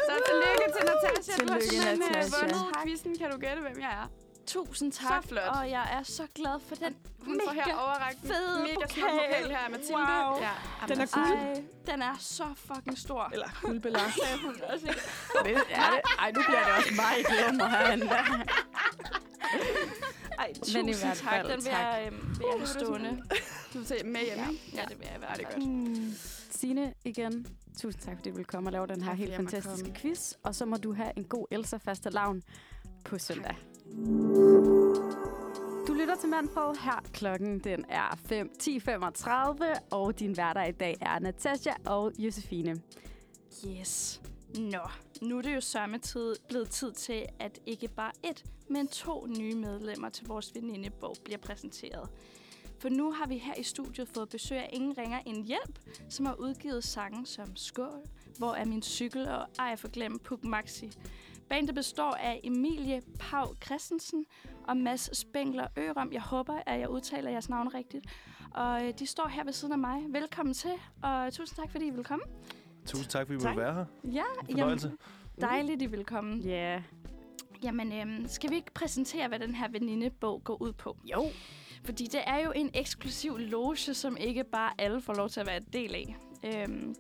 Så tillykke til Natasha. du har Tillykke, simpelthen øh, Natasha. vundet quizzen. Kan du gætte, hvem jeg er? Tusind tak. Så flot. Og jeg er så glad for den Hun får her overrakt en fede mega smuk pokal. pokal her Mathilde. Wow. Ja, Den er guld. Ej, den er så fucking stor. Eller guldbelagt. Sagde hun også ikke. Det er det. Ej, nu bliver det også mig glemmer herinde. Ej, tusind Men i hvert tak. Den vil tak. jeg, øhm, vil jeg have stående. Du vil se med hjem, Ja, ikke? ja, det vil jeg i hvert det er fald. Signe, igen, tusind tak, fordi du vil komme og lave den her Tak, helt fantastiske quiz. Og så må du have en god Elsa faste lavn på søndag. Du lytter til Manfred her. Klokken den er 5, 10.35, og din værter i dag er Natasha og Josefine. Yes. Nå, nu er det jo sørme tid, blevet tid til, at ikke bare et, men to nye medlemmer til vores venindebog bliver præsenteret. For nu har vi her i studiet fået besøg af Ingen Ringer en Hjælp, som har udgivet sange som Skål, Hvor er min cykel og Ej for glem Puk Maxi. Bandet består af Emilie Pau Christensen og Mads Spengler Ørum. Jeg håber, at jeg udtaler jeres navn rigtigt. Og øh, de står her ved siden af mig. Velkommen til, og tusind tak, fordi I vil komme. Tusind tak, fordi vi Tak. måtte være her. Ja, Fornøjelse. dejligt, I vil komme. Ja. Yeah. Jamen, øhm, skal vi ikke præsentere, hvad den her venindebog går ud på? Jo. Fordi det er jo en eksklusiv loge, som ikke bare alle får lov til at være en del af. Øhm,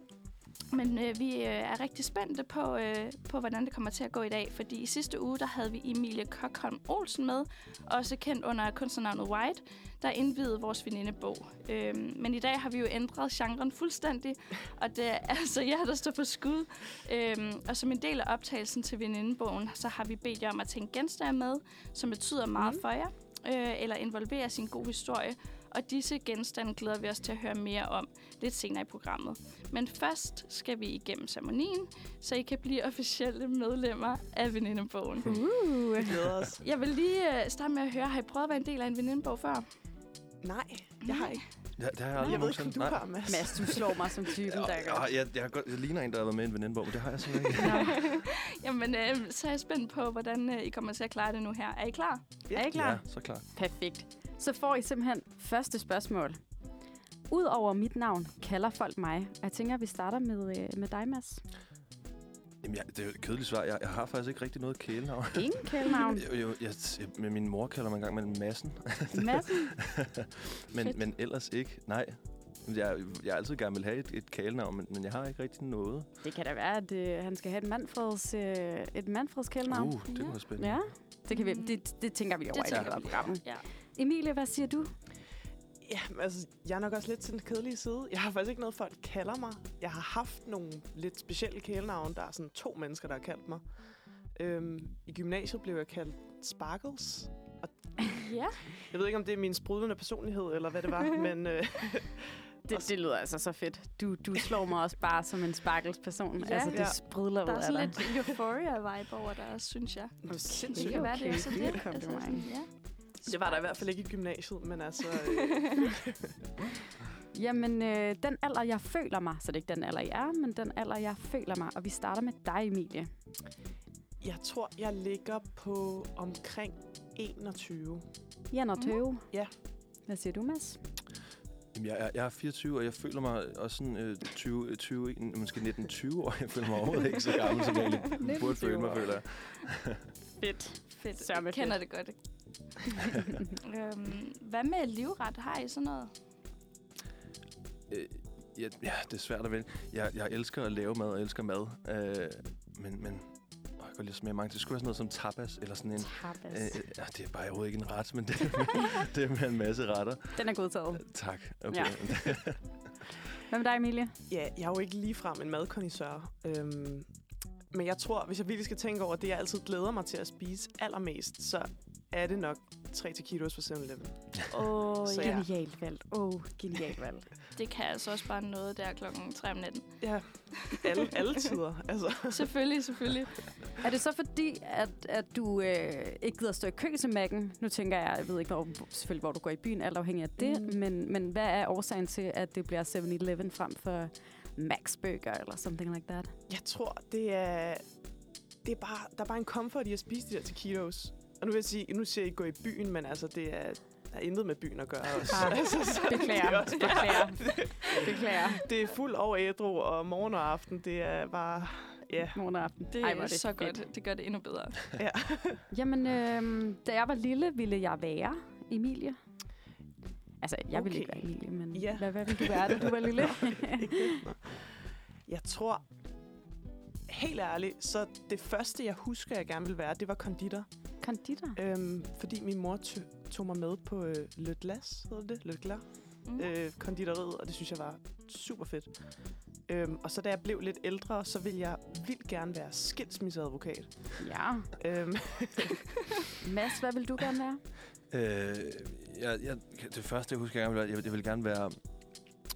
men øh, vi øh, er rigtig spændte på, øh, på, hvordan det kommer til at gå i dag. Fordi i sidste uge, der havde vi Emilie Kokholm Olsen med, også kendt under kunstnernavnet White, der indvidede vores venindebog. Øhm, men i dag har vi jo ændret genren fuldstændig, og det er altså jer, der står på skud. Øhm, og som en del af optagelsen til venindebogen, så har vi bedt jer om at tænke genstande med, som betyder meget mm. for jer, øh, eller involvere sin god historie. Og disse genstande glæder vi os til at høre mere om lidt senere i programmet. Men først skal vi igennem ceremonien, så I kan blive officielle medlemmer af venindebogen. Uh. Vi glæder os. Jeg vil lige øh, starte med at høre, har I prøvet at være en del af en venindebog før? Nej, jeg har ikke. Ja, det har jeg aldrig Jeg ved ikke, du har, Mads. Mads, du slår mig som typen, der Ja, gør. jeg, jeg, jeg, jeg ligner en, der har været med i en venindebog, men det har jeg simpelthen ikke. Jamen, øh, så er jeg spændt på, hvordan øh, I kommer til at klare det nu her. Er I klar? Er I klar? Ja, så klar. Perfekt. Så får I simpelthen første spørgsmål. Udover mit navn kalder folk mig. Og jeg tænker, at vi starter med, øh, med dig, Mads. Jamen, jeg, det er jo et kedeligt svar. Jeg, jeg har faktisk ikke rigtig noget kælenavn. Ingen kælenavn. Jo, jo jeg, jeg, men min mor kalder mig engang mellem massen. Madsen? men, men ellers ikke. Nej. Jeg, jeg har altid gerne vil have et, et kælenavn, men, men jeg har ikke rigtig noget. Det kan da være, at øh, han skal have et Manfreds, øh, et Manfreds kælenavn. Uh, det var spændende. Ja, det, kan vi, det, det tænker vi over Det i af vi. programmet. Ja. Emilie, hvad siger du? Ja, altså, jeg er nok også lidt til den kedelige side. Jeg har faktisk ikke noget, folk kalder mig. Jeg har haft nogle lidt specielle kælenavne. Der er sådan to mennesker, der har kaldt mig. Øhm, I gymnasiet blev jeg kaldt Sparkles. Og Ja. jeg ved ikke, om det er min sprudlende personlighed, eller hvad det var, men... Øh, Det, det lyder altså så fedt. Du, du slår mig også bare som en sparkles person. Ja. altså, det Ja. sprudler ud Der er af sådan dig. lidt euphoria-vibe over der også, synes jeg. Okay, Det kan være, det er så det. det et kompliment. sådan, ja. Det var der i hvert fald ikke i gymnasiet, men altså... Øh, Jamen, øh, den alder, jeg føler mig, så det er ikke den alder, jeg er, men den alder, jeg føler mig. Og vi starter med dig, Emilie. jeg tror, jeg ligger på omkring 21. Jan og Tøve. Ja. Hvad siger du, Mads? Jamen, jeg, er- jeg er 24, og jeg føler mig også sådan øh, 20, 20, en- måske 19-20 år. Jeg føler mig overhovedet ikke så gammel, som jeg egentlig burde føle mig, føler jeg. Fedt. Fedt. Sørme Jeg kender det godt. øhm, hvad med livret? Har I sådan noget? Øh, ja, ja, det er svært at vælge. Jeg, jeg elsker at lave mad, og elsker mad. Øh, men, men åh, jeg kan at smage mange. Det skulle være sådan noget som tapas, eller sådan en... Tapas. Øh, ja, det er bare overhovedet ikke en ret, men det, det er med en masse retter. Den er godtaget. Tak. Okay. Ja. Hvad med dig, Emilie? Ja, jeg er jo ikke ligefrem en madkondisør. Øhm, men jeg tror, hvis jeg virkelig skal tænke over det, jeg altid glæder mig til at spise allermest, så er det nok 3 taquitos fra 7-Eleven. Åh, oh, ja. Genialt valgt. Åh, oh, genialt valgt. Det kan altså også bare noget der klokken 3 om natten. Ja, alle, alle tider. Altså. selvfølgelig, selvfølgelig. Er det så fordi, at, at du øh, ikke gider stå i kø til Mac'en? Nu tænker jeg, jeg ved ikke, hvor, selvfølgelig, hvor du går i byen, alt afhængig af det. Mm. Mm. Men, men hvad er årsagen til, at det bliver 7-Eleven frem for Max Burger eller something like that? Jeg tror, det er, det er bare, der er bare en comfort i at spise de der taquitos. Og nu vil jeg sige, nu siger jeg ikke gå i byen, men altså, det er, er intet med byen at gøre også. Ah, altså, så beklager, det er også beklager. Beklager. Det er fuld over ædru, og morgen og aften, det er bare... Ja. morgen og aften. Det Ej, er, hvor så fedt. godt. Det gør det endnu bedre. Ja. Jamen, øh, da jeg var lille, ville jeg være Emilie. Altså, jeg okay. ville ikke være Emilie, men Ja. hvad, hvad ville du være, da du var lille? Jeg tror, helt ærligt, så det første, jeg husker, jeg gerne ville være, det var konditor. Konditor? Øhm, fordi min mor tog mig med på øh, Le Glas, hedder det? Le Glas? Mm. Øh, konditoriet, og det synes jeg var super fedt. Øhm, og så da jeg blev lidt ældre, så ville jeg vildt gerne være skilsmisseadvokat. ja. Øhm, Mads, hvad vil du gerne være? Øh, jeg, jeg, det første, jeg husker, jeg gerne ville være, jeg, jeg ville gerne være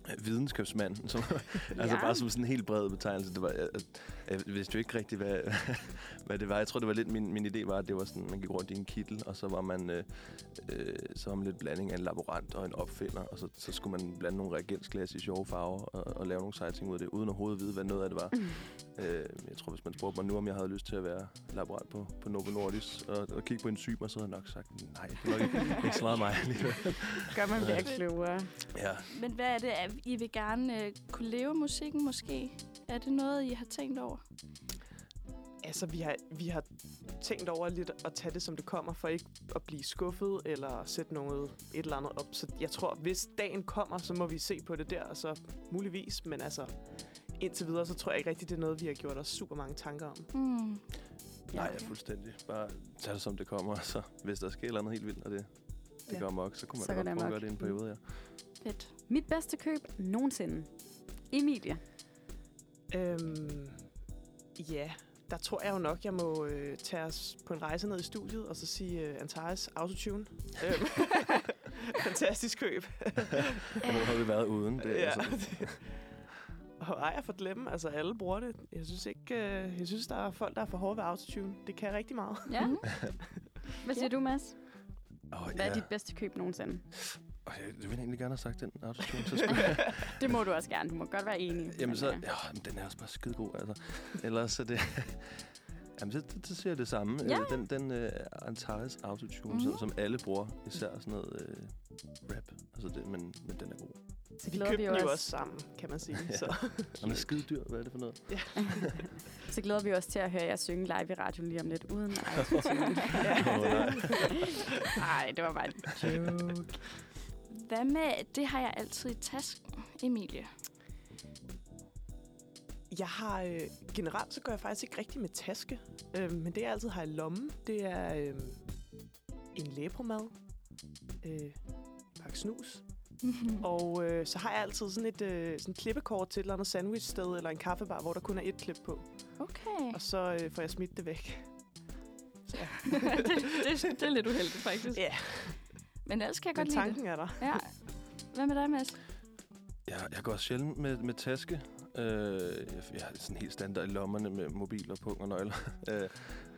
øh, videnskabsmand. Som, altså Ja. bare som sådan en helt bred betegnelse. Det var, jeg, jeg, vidste jo ikke rigtigt, hvad, hvad det var. Jeg tror, det var lidt min, min idé var, at det var sådan, man gik rundt i en kittel, og så var man, øh, øh, så var man lidt blanding af en laborant og en opfinder, og så, så skulle man blande nogle reagensglas i sjove farver og, og lave nogle seje ting ud af det, uden overhovedet vide, hvad noget af det var. Øh, jeg tror, hvis man spurgte mig nu, om jeg havde lyst til at være laborant på, på Novo Nordisk og, og kigge på enzymer, så havde jeg nok sagt, nej, det er nok ikke, ikke så meget mig alligevel. Gør man bliver klogere. Ja. Men hvad er det, at I vil gerne øh, kunne leve musikken måske? Er det noget, I har tænkt over? Altså, vi har, vi har tænkt over lidt at tage det, som det kommer, for ikke at blive skuffet eller sætte noget et eller andet op. Så jeg tror, hvis dagen kommer, så må vi se på det der, og så muligvis. Men altså, indtil videre, så tror jeg ikke rigtig, det er noget, vi har gjort os super mange tanker om. Mm. Nej, ja, fuldstændig. Bare tag det, som det kommer, så hvis der sker et eller andet helt vildt, og det, det Ja. går amok, så kunne man Så godt prøve at gøre det i en periode, ja. Fedt. Mit bedste køb nogensinde. Emilie. Øhm, ja, der tror jeg jo nok, jeg må øh, tage os på en rejse ned i studiet, og så sige øh, Antares Autotune. Øhm, Fantastisk køb. Nu har vi været uden. Det, ja. altså, Og ej, jeg får glemme, altså alle bruger det. Jeg synes ikke, øh, jeg synes, der er folk, der er for hårde ved autotune. Det kan rigtig meget. Ja. Hvad siger du, Mads? Åh, Hvad er ja. dit bedste køb nogensinde? Jeg, ville egentlig gerne have sagt den autotune, så skulle jeg... Det må du også gerne. Du må godt være enig. Jamen Men, så, øh, ja, men den er også bare skide god, altså. Ellers er det... Jamen, så, så, så siger jeg det samme. Ja. Øh, Den, den uh, Antares autotune, mm-hmm. som, alle bruger, især sådan noget uh, rap. Altså det, men, men den er god. Så Vi glæder købte vi den jo os. også sammen, kan man sige. Ja. Så. Og den er skide dyr. Hvad er det for noget? Så glæder vi os til at høre jer synge live i radioen lige om lidt, uden autotune. Nej, det var bare en joke. Hvad med, det har jeg altid i tasken, Emilie. Jeg har øh, generelt så gør jeg faktisk ikke rigtig med taske, øh, men det jeg altid har i lommen, det er øh, en læbromad, øh, pakke snus, og øh, så har jeg altid sådan et øh, sådan klippekort til et eller andet sandwichsted eller en kaffebar, hvor der kun er et klip på, Okay. og så øh, får jeg smidt det væk. Så, det, det, det er lidt uheldigt, faktisk. Ja. Men ellers kan jeg Men godt lide det. tanken er der. Ja. Hvad med dig, Mads? Jeg, jeg går sjældent med, med taske. Øh, jeg, jeg har sådan helt standard i lommerne med mobil og pung og nøgler. øh,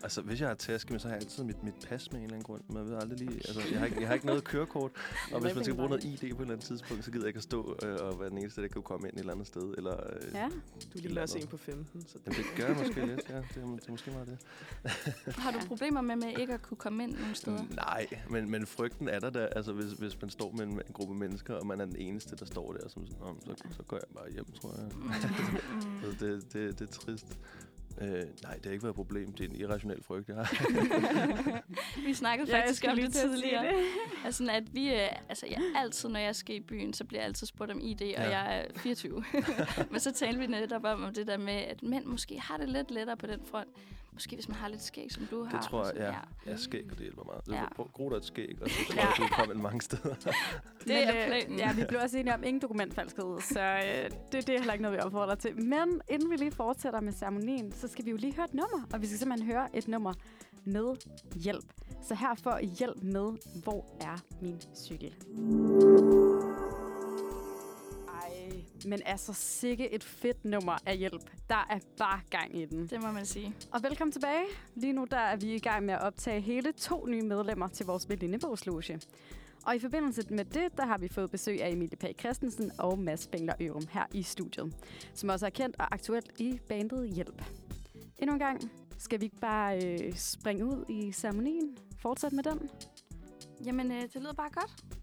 altså, hvis jeg har taske med, så har jeg altid mit, mit pas med en eller anden grund. Man ved aldrig lige... Altså, jeg har ikke, jeg har ikke noget kørekort. Og hvis man skal bruge noget ID på et eller andet tidspunkt, så gider jeg ikke at stå øh, og være den eneste, der kan komme ind et eller andet sted. Eller, øh, Ja. Du ligner også en på 15. Så Jamen, det gør jeg måske lidt, ja. Det er, det er måske meget det. Har du problemer med, med ikke at kunne komme ind nogle steder? Nej, men, men frygten er der da. Altså, hvis, hvis man står med en, en gruppe mennesker, og man er den eneste, der står der, som sådan, "Nå, men så, så går jeg bare hjem, tror jeg. Så det, det, det er trist. Øh, nej, det har ikke været et problem. Det er en irrationel frygt, jeg har. Vi snakkede faktisk om det tidligere. det. Altså, at vi, øh, altså, jeg altid, når jeg skal i byen, så bliver jeg altid spurgt om ID, og Ja. jeg er 24. Men så talte vi netop om, om det der med, at mænd måske har det lidt lettere på den front. Måske hvis man har lidt skæg, som du har. Det tror jeg, sådan, ja. Ja, skæg, og det hjælper meget. Det Ja. er ja. Gro dig et skæg, og så tror jeg, du kommer ind mange steder. Det Men, er øh, planen. Ja, vi blev også enige om ingen dokumentfalskhed, så øh, det, det er heller ikke noget, vi opfordrer til. Men inden vi lige fortsætter med ceremonien, så skal vi jo lige høre et nummer, og vi skal simpelthen høre et nummer med hjælp. Så her får I hjælp med, hvor er min cykel? Men altså sikke et fedt nummer af hjælp. Der er bare gang i den. Det må man sige. Og velkommen tilbage. Lige nu der er vi i gang med at optage hele to nye medlemmer til vores venindebogsloge. Og i forbindelse med det, der har vi fået besøg af Emilie Pag Christensen og Mads Bengler Ørum her i studiet, som også er kendt og aktuelt i bandet Hjælp. Endnu en gang, skal vi ikke bare øh, springe ud i ceremonien? Fortsæt med den? Jamen, øh, det lyder bare godt.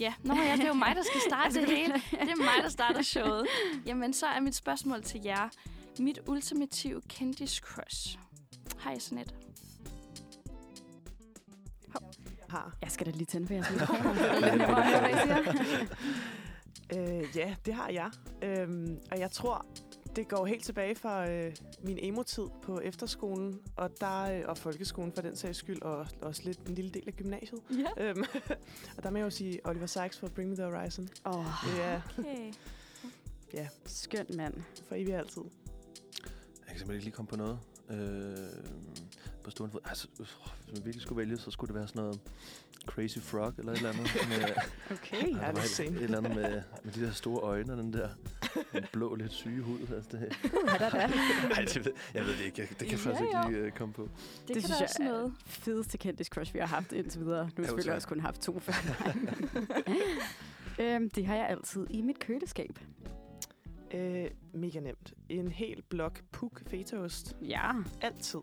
Ja, nå ja, det er jo mig, der skal starte det hele. Det er mig, der starter showet. Jamen, så er mit spørgsmål til jer. Mit ultimative kendis crush. Har I sådan et? Har. Jeg skal da lige tænde for jeres er siger. Øh, ja, det har jeg. Øhm, og jeg tror, det går helt tilbage fra øh, min emo-tid på efterskolen, og der øh, og folkeskolen for den sags skyld, og også lidt en lille del af gymnasiet. Ja. Øhm, og der må jeg jo sige Oliver Sykes for Bring Me The Horizon. Åh, Det er Okay. ja, skøn mand. for evigt altid. Jeg kan simpelthen ikke lige komme på noget. Øh, på stående fod. Altså, øh, hvis man virkelig skulle vælge, så skulle det være sådan noget Crazy Frog eller et eller andet. med, Okay. Der det er et eller andet med, med de der store øjne og den der den blå, lidt syge hud. Altså, det, Uh, da, da. ej, det, ved- jeg ved det ikke. Jeg, det kan jeg faktisk Ja, ikke lige uh, komme på. Det, Det kan synes jeg også er noget. fedeste kendis crush, vi har haft indtil videre. Nu har vi Jo, selvfølgelig også kun haft to før. øhm, det har jeg altid i mit køleskab. Øh, mega nemt. En hel blok puk fetaost. Ja. Altid.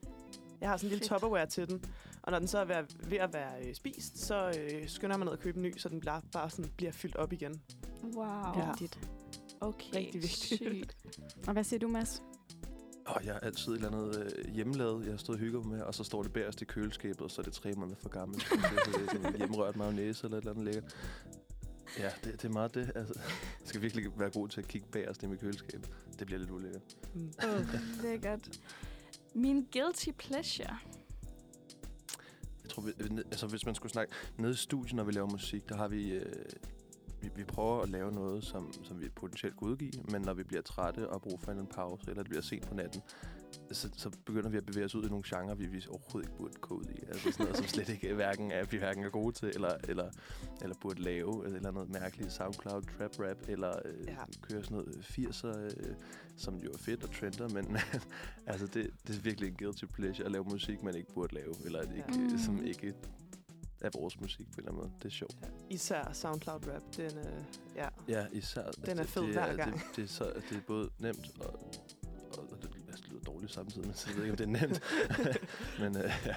Jeg har sådan en lille topperware til den. Og når den så er ved at, ved at være øh, spist, så øh, skynder jeg mig ned og købe en ny, så den bare, bare sådan bliver fyldt op igen. Wow. Ja. Vigtigt. Okay, Rigtig vigtigt. sygt. Og hvad siger du, Mads? Og jeg har altid et eller andet øh, hjemmelavet, jeg har stået og hygget mig med, og så står det bagerst i køleskabet, og så er det tre måneder for gammelt. Så det, er sådan en hjemmerørt mayonnaise eller et eller andet lækkert. Ja, det, det er meget det. Altså, jeg skal virkelig være god til at kigge bagerst i mit køleskab. Det bliver lidt ulækkert. Mm. Oh, lækkert. Min guilty pleasure. Jeg tror, vi, øh, altså, hvis man skulle snakke nede i studiet, når vi laver musik, der har vi... Øh, vi, vi prøver at lave noget, som, som vi potentielt kan udgive, men når vi bliver trætte og har brug for en pause, eller det bliver sent på natten, så, så begynder vi at bevæge os ud i nogle genrer, vi, vi overhovedet ikke burde gå ud i. Altså sådan noget, som slet ikke hverken er, vi hverken er gode til, eller, eller, eller burde lave, eller noget mærkeligt SoundCloud, trap rap, eller øh, Ja. køre sådan noget 80'er, øh, som jo er fedt og trender, men altså det, det er virkelig en guilty pleasure at lave musik, man ikke burde lave, eller ikke, Ja. ja. som ikke er vores musik på en eller anden måde. Det er sjovt. Især SoundCloud rap. Den, øh, ja. Ja, især. Den er det, fed det hver gang. Det, det, er så, det er både nemt og, og, og det, altså, det lyder dårligt samtidig, men så jeg ved ikke, om det er nemt. men øh, ja.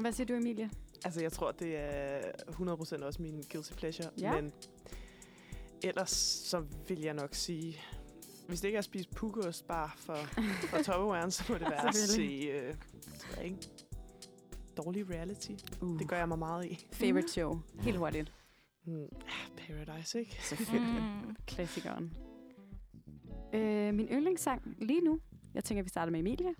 Hvad siger du, Emilie? Altså, jeg tror, det er 100% også min guilty pleasure. Ja. Men ellers så vil jeg nok sige... Hvis det ikke er at spise pukost bare for, for Tupperwaren, så må det være at se... Øh, det jeg ikke, dårlig reality. Uh. Det gør jeg mig meget i. Favorite show. Helt hurtigt. Mm, ah, Paradise, ikke? Selvfølgelig. Mm. Klassikeren. Øh, min yndlingssang lige nu. Jeg tænker, vi starter med Emilie.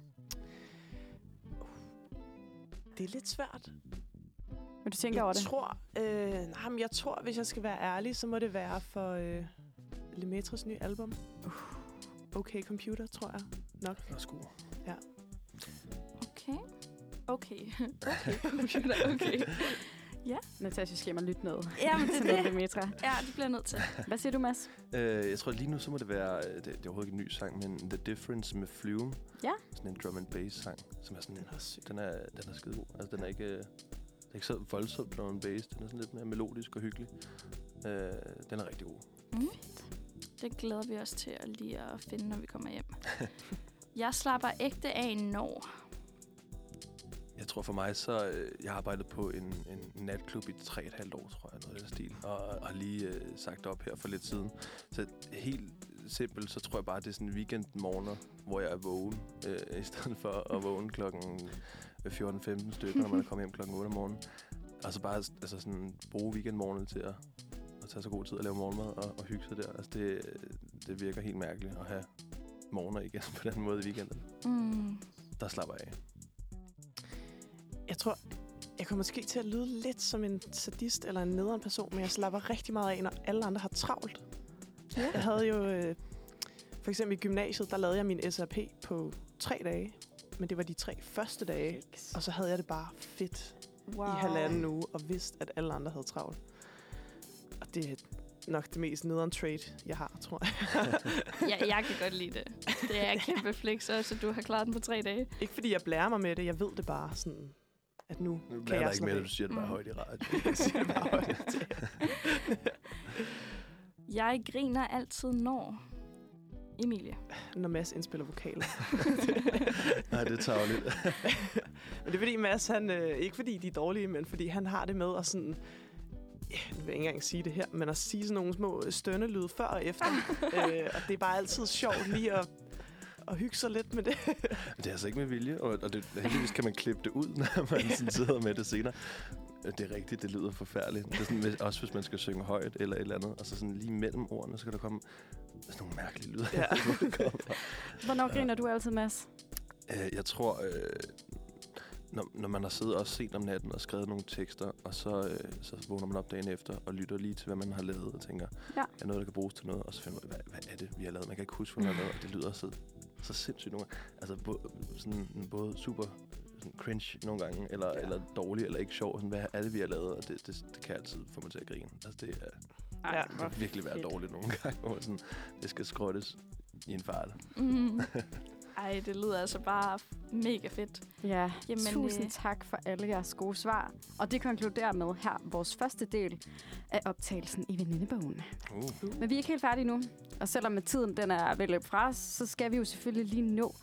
Det er lidt svært. Vil du tænke jeg over det? tror, øh, nej, men jeg tror, hvis jeg skal være ærlig, så må det være for øh, Lemaitres nye album. Okay Computer, tror jeg nok. Værsgo. Okay. Okay. Okay, computer, okay. Natasha skal hjem og lytte noget. Jamen, det til er noget det. Demetra. Ja, det bliver jeg nødt til. Hvad siger du, Mads? Øh, jeg tror lige nu, så må det være, øh, det, det er overhovedet ikke en ny sang, men The Difference med Flume. Ja. Sådan en drum and bass sang, som er sådan, syg. den er, den er skide god. Altså, den er ikke, øh, den er ikke så voldsom drum and bass, den er sådan lidt mere melodisk og hyggelig. Øh, den er rigtig god. Mm. Det glæder vi os til at lige at finde, når vi kommer hjem. jeg slapper ægte af når. Jeg tror for mig, så øh, jeg har arbejdet på en, en natklub i tre et halvt år, tror jeg, noget af den stil, og, og har lige øh, sagt op her for lidt siden. Så helt simpelt, så tror jeg bare, det er sådan weekendmorgener, hvor jeg er vågen, øh, i stedet for at vågne klokken 14-15 stykker, når man er kommet hjem klokken 8 om morgenen. Og så bare altså sådan, bruge weekendmorgenen til at, at tage så god tid at lave morgenmad og, og hygge sig der. Altså det, det virker helt mærkeligt at have morgener igen på den måde i weekenden. Mm. Der slapper jeg af. Jeg tror, jeg kommer måske til at lyde lidt som en sadist eller en nederen person, men jeg slapper rigtig meget af, når alle andre har travlt. Ja. Jeg havde jo, øh, for eksempel i gymnasiet, der lavede jeg min SRP på tre dage. Men det var de tre første dage, og så havde jeg det bare fedt Wow. i halvanden uge, og vidste, at alle andre havde travlt. Og det er nok det mest nederen trait, jeg har, tror jeg. ja, jeg kan godt lide det. Det er kæmpe flex også, at du har klaret den på tre dage. Ikke fordi jeg blærer mig med det, jeg ved det bare sådan, at nu Nu kan jeg ikke at du siger det bare Mm. højt i radioen. Jeg siger det bare højt. Jeg griner altid når. Emilie. når Mads indspiller vokaler. Nej, det er tageligt. men det er fordi Mads, han, øh, ikke fordi de er dårlige, men fordi han har det med at sådan, ja, nu vil jeg ikke engang sige det her, men at sige sådan nogle små stønnelyde før og efter. øh, og det er bare altid sjovt lige at og hygge sig lidt med det. Det er altså ikke med vilje, og, og det, heldigvis kan man klippe det ud, når man sådan sidder med det senere. Det er rigtigt, det lyder forfærdeligt. Det er sådan, også hvis man skal synge højt eller et eller andet, og så sådan lige mellem ordene, så kan der komme sådan nogle mærkelige lyde. Ja. Hvornår griner du altid, Mads? Øh, jeg tror, øh, når, når man har siddet og set om natten og skrevet nogle tekster, og så, øh, så vågner man op dagen efter og lytter lige til, hvad man har lavet, og tænker, Ja. er noget, der kan bruges til noget? Og så finder man, hvad, hvad er det, vi har lavet? Man kan ikke huske, hvad man har lavet, og det lyder så, så sindssygt nogle gange. Altså, både, sådan, både super sådan cringe nogle gange, eller, ja. eller dårlig, eller ikke sjov. Sådan, hvad er det, vi har lavet? Og det, det, det kan altid få mig til at grine. Altså, det er, Ja. det kan virkelig være dårligt nogle gange, hvor sådan, det skal skrottes i en fart. Mm. Ej, det lyder altså bare mega fedt. Ja, Jamen, tusind øh, tak for alle jeres gode svar. Og det konkluderer med her vores første del af optagelsen i venindebogen. Uh. Men vi er ikke helt færdige nu. Og selvom at tiden den er ved at løbe fra os, så skal vi jo selvfølgelig lige nå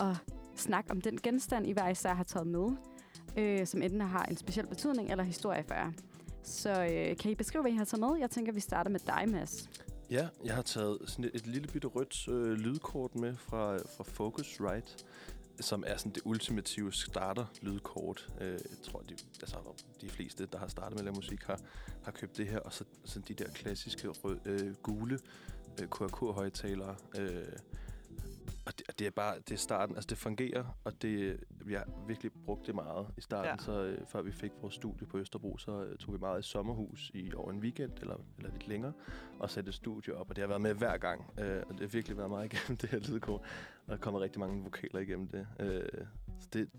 at snakke om den genstand, I hver især har taget med, øh, som enten har en speciel betydning eller historie for jer. Så øh, kan I beskrive, hvad I har taget med? Jeg tænker, vi starter med dig, Mads. Ja, jeg har taget sådan et, et lille bitte rødt øh, lydkort med fra, fra Focusrite, som er sådan det ultimative starter-lydkort. Øh, jeg tror, de, altså, de fleste, der har startet med at lave musik, har, har købt det her, og så sådan de der klassiske rød, øh, gule øh, QRK-højtalere. Øh, og det, og det er bare det er starten, altså det fungerer, og det, vi har virkelig brugt det meget i starten, Ja. så øh, før vi fik vores studie på Østerbro, så øh, tog vi meget i sommerhus i over en weekend, eller, eller lidt længere, og satte et studie op, og det har været med hver gang, øh, og det har virkelig været meget igennem det her lydkort, og der kommer rigtig mange vokaler igennem det. Øh, så det,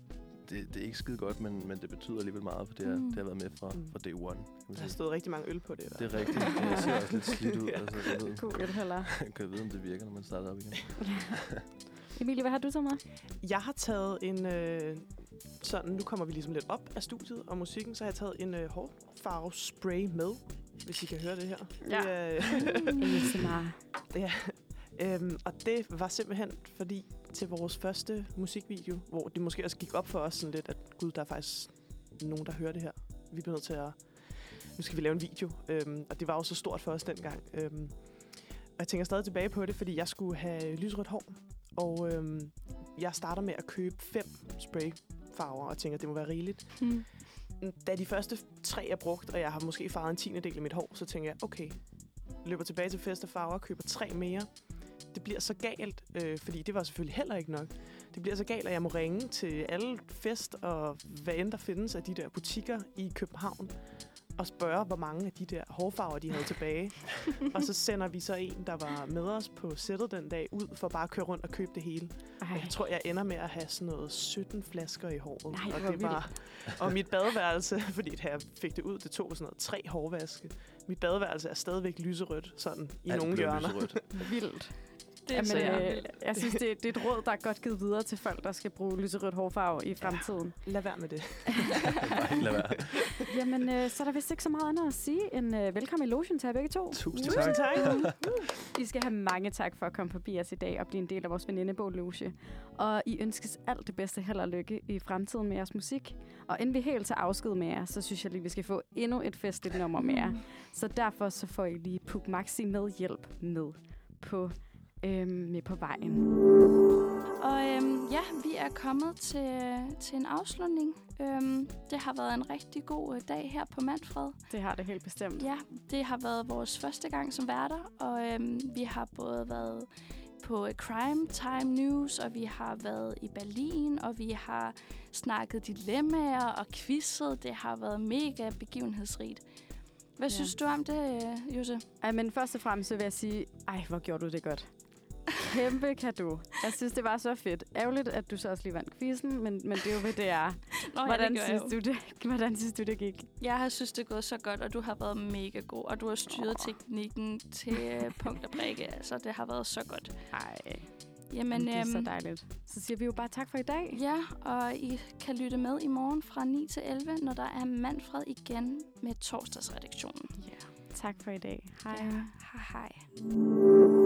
det, det er ikke skide godt, men, men det betyder alligevel meget, for det, har, Mm. det har været med fra, fra day one. Kan Der har stået rigtig mange øl på det. Det er rigtigt. Jeg ser også lidt slidt ud. Ja. Altså, jeg ved, God ølhælder. kan jeg vide, om det virker, når man starter op igen. Emilie, hvad har du taget med? Jeg har taget en... Øh, sådan, nu kommer vi ligesom lidt op af studiet og musikken, så har jeg taget en øh, hårfarvespray med, hvis I kan høre det her. Ja. Det er, ASMR. ja. Øhm, og det var simpelthen fordi til vores første musikvideo, hvor det måske også gik op for os sådan lidt, at gud, der er faktisk nogen, der hører det her. Vi bliver nødt til at... Nu skal vi lave en video. Øhm, og det var jo så stort for os dengang. Øhm, og jeg tænker stadig tilbage på det, fordi jeg skulle have lysrødt hår. Og øhm, jeg starter med at købe fem sprayfarver, og tænker, at det må være rigeligt. Mm. Da de første tre er brugt, og jeg har måske farvet en tiende del af mit hår, så tænker jeg, okay, løber tilbage til fest og farver og køber tre mere. Det bliver så galt, øh, fordi det var selvfølgelig heller ikke nok. Det bliver så galt, at jeg må ringe til alle fest og hvad end der findes af de der butikker i København og spørge, hvor mange af de der hårfarver, de havde tilbage. og så sender vi så en, der var med os på sættet den dag, ud for bare at køre rundt og købe det hele. Ej. Og jeg tror, jeg ender med at have sådan noget 17 flasker i håret. Nej, og det var og mit badeværelse, fordi da jeg fik det ud, det tog sådan noget tre hårvaske. Mit badeværelse er stadigvæk lyserødt, sådan i Alt nogle hjørner. Vildt. Det Jamen, så øh, jeg synes, det, det er et råd, der er godt givet videre til folk, der skal bruge lyserødt hårfarve i fremtiden. Lad være med det. Bare lad være. Jamen, øh, så er der vist ikke så meget andet at sige end øh, velkommen i lotion til jer begge to. Tusind Tusind tak. I skal have mange tak for at komme forbi os i dag og blive en del af vores venindebog Loge. Og I ønskes alt det bedste held og lykke i fremtiden med jeres musik. Og inden vi helt tager afsked med jer, så synes jeg lige, vi skal få endnu et festligt nummer med jer. Så derfor så får I lige Puk Maxi med hjælp med på, øhm, med på vejen. Og øhm, ja, vi er kommet til, til en afslutning. Øhm, det har været en rigtig god øh, dag her på Manfred. Det har det helt bestemt. Ja, det har været vores første gang som værter, og øhm, vi har både været på øh, Crime Time News, og vi har været i Berlin, og vi har snakket dilemmaer og quizzet. Det har været mega begivenhedsrigt. Hvad Ja. synes du om det, øh, Jose? Ej, men først og fremmest så vil jeg sige, ej, hvor gjorde du det godt. Kæmpe kado. Jeg synes, det var så fedt. Ærgerligt, at du så også lige vandt quizzen, men, men det er jo, hvad det er. Nå, hvordan, ja, det synes du det, hvordan synes du, det gik? Jeg har synes, det er gået så godt, og du har været mega god, og du har styret oh. teknikken til øh, punkt og prikke. Altså, det har været så godt. Ej, Jamen, det er så øhm, dejligt. Så siger vi jo bare tak for i dag. Ja, og I kan lytte med i morgen fra 9 til 11, når der er Manfred igen med torsdagsredaktionen. Ja. Tak for i dag. Hej. Ja, hej hej.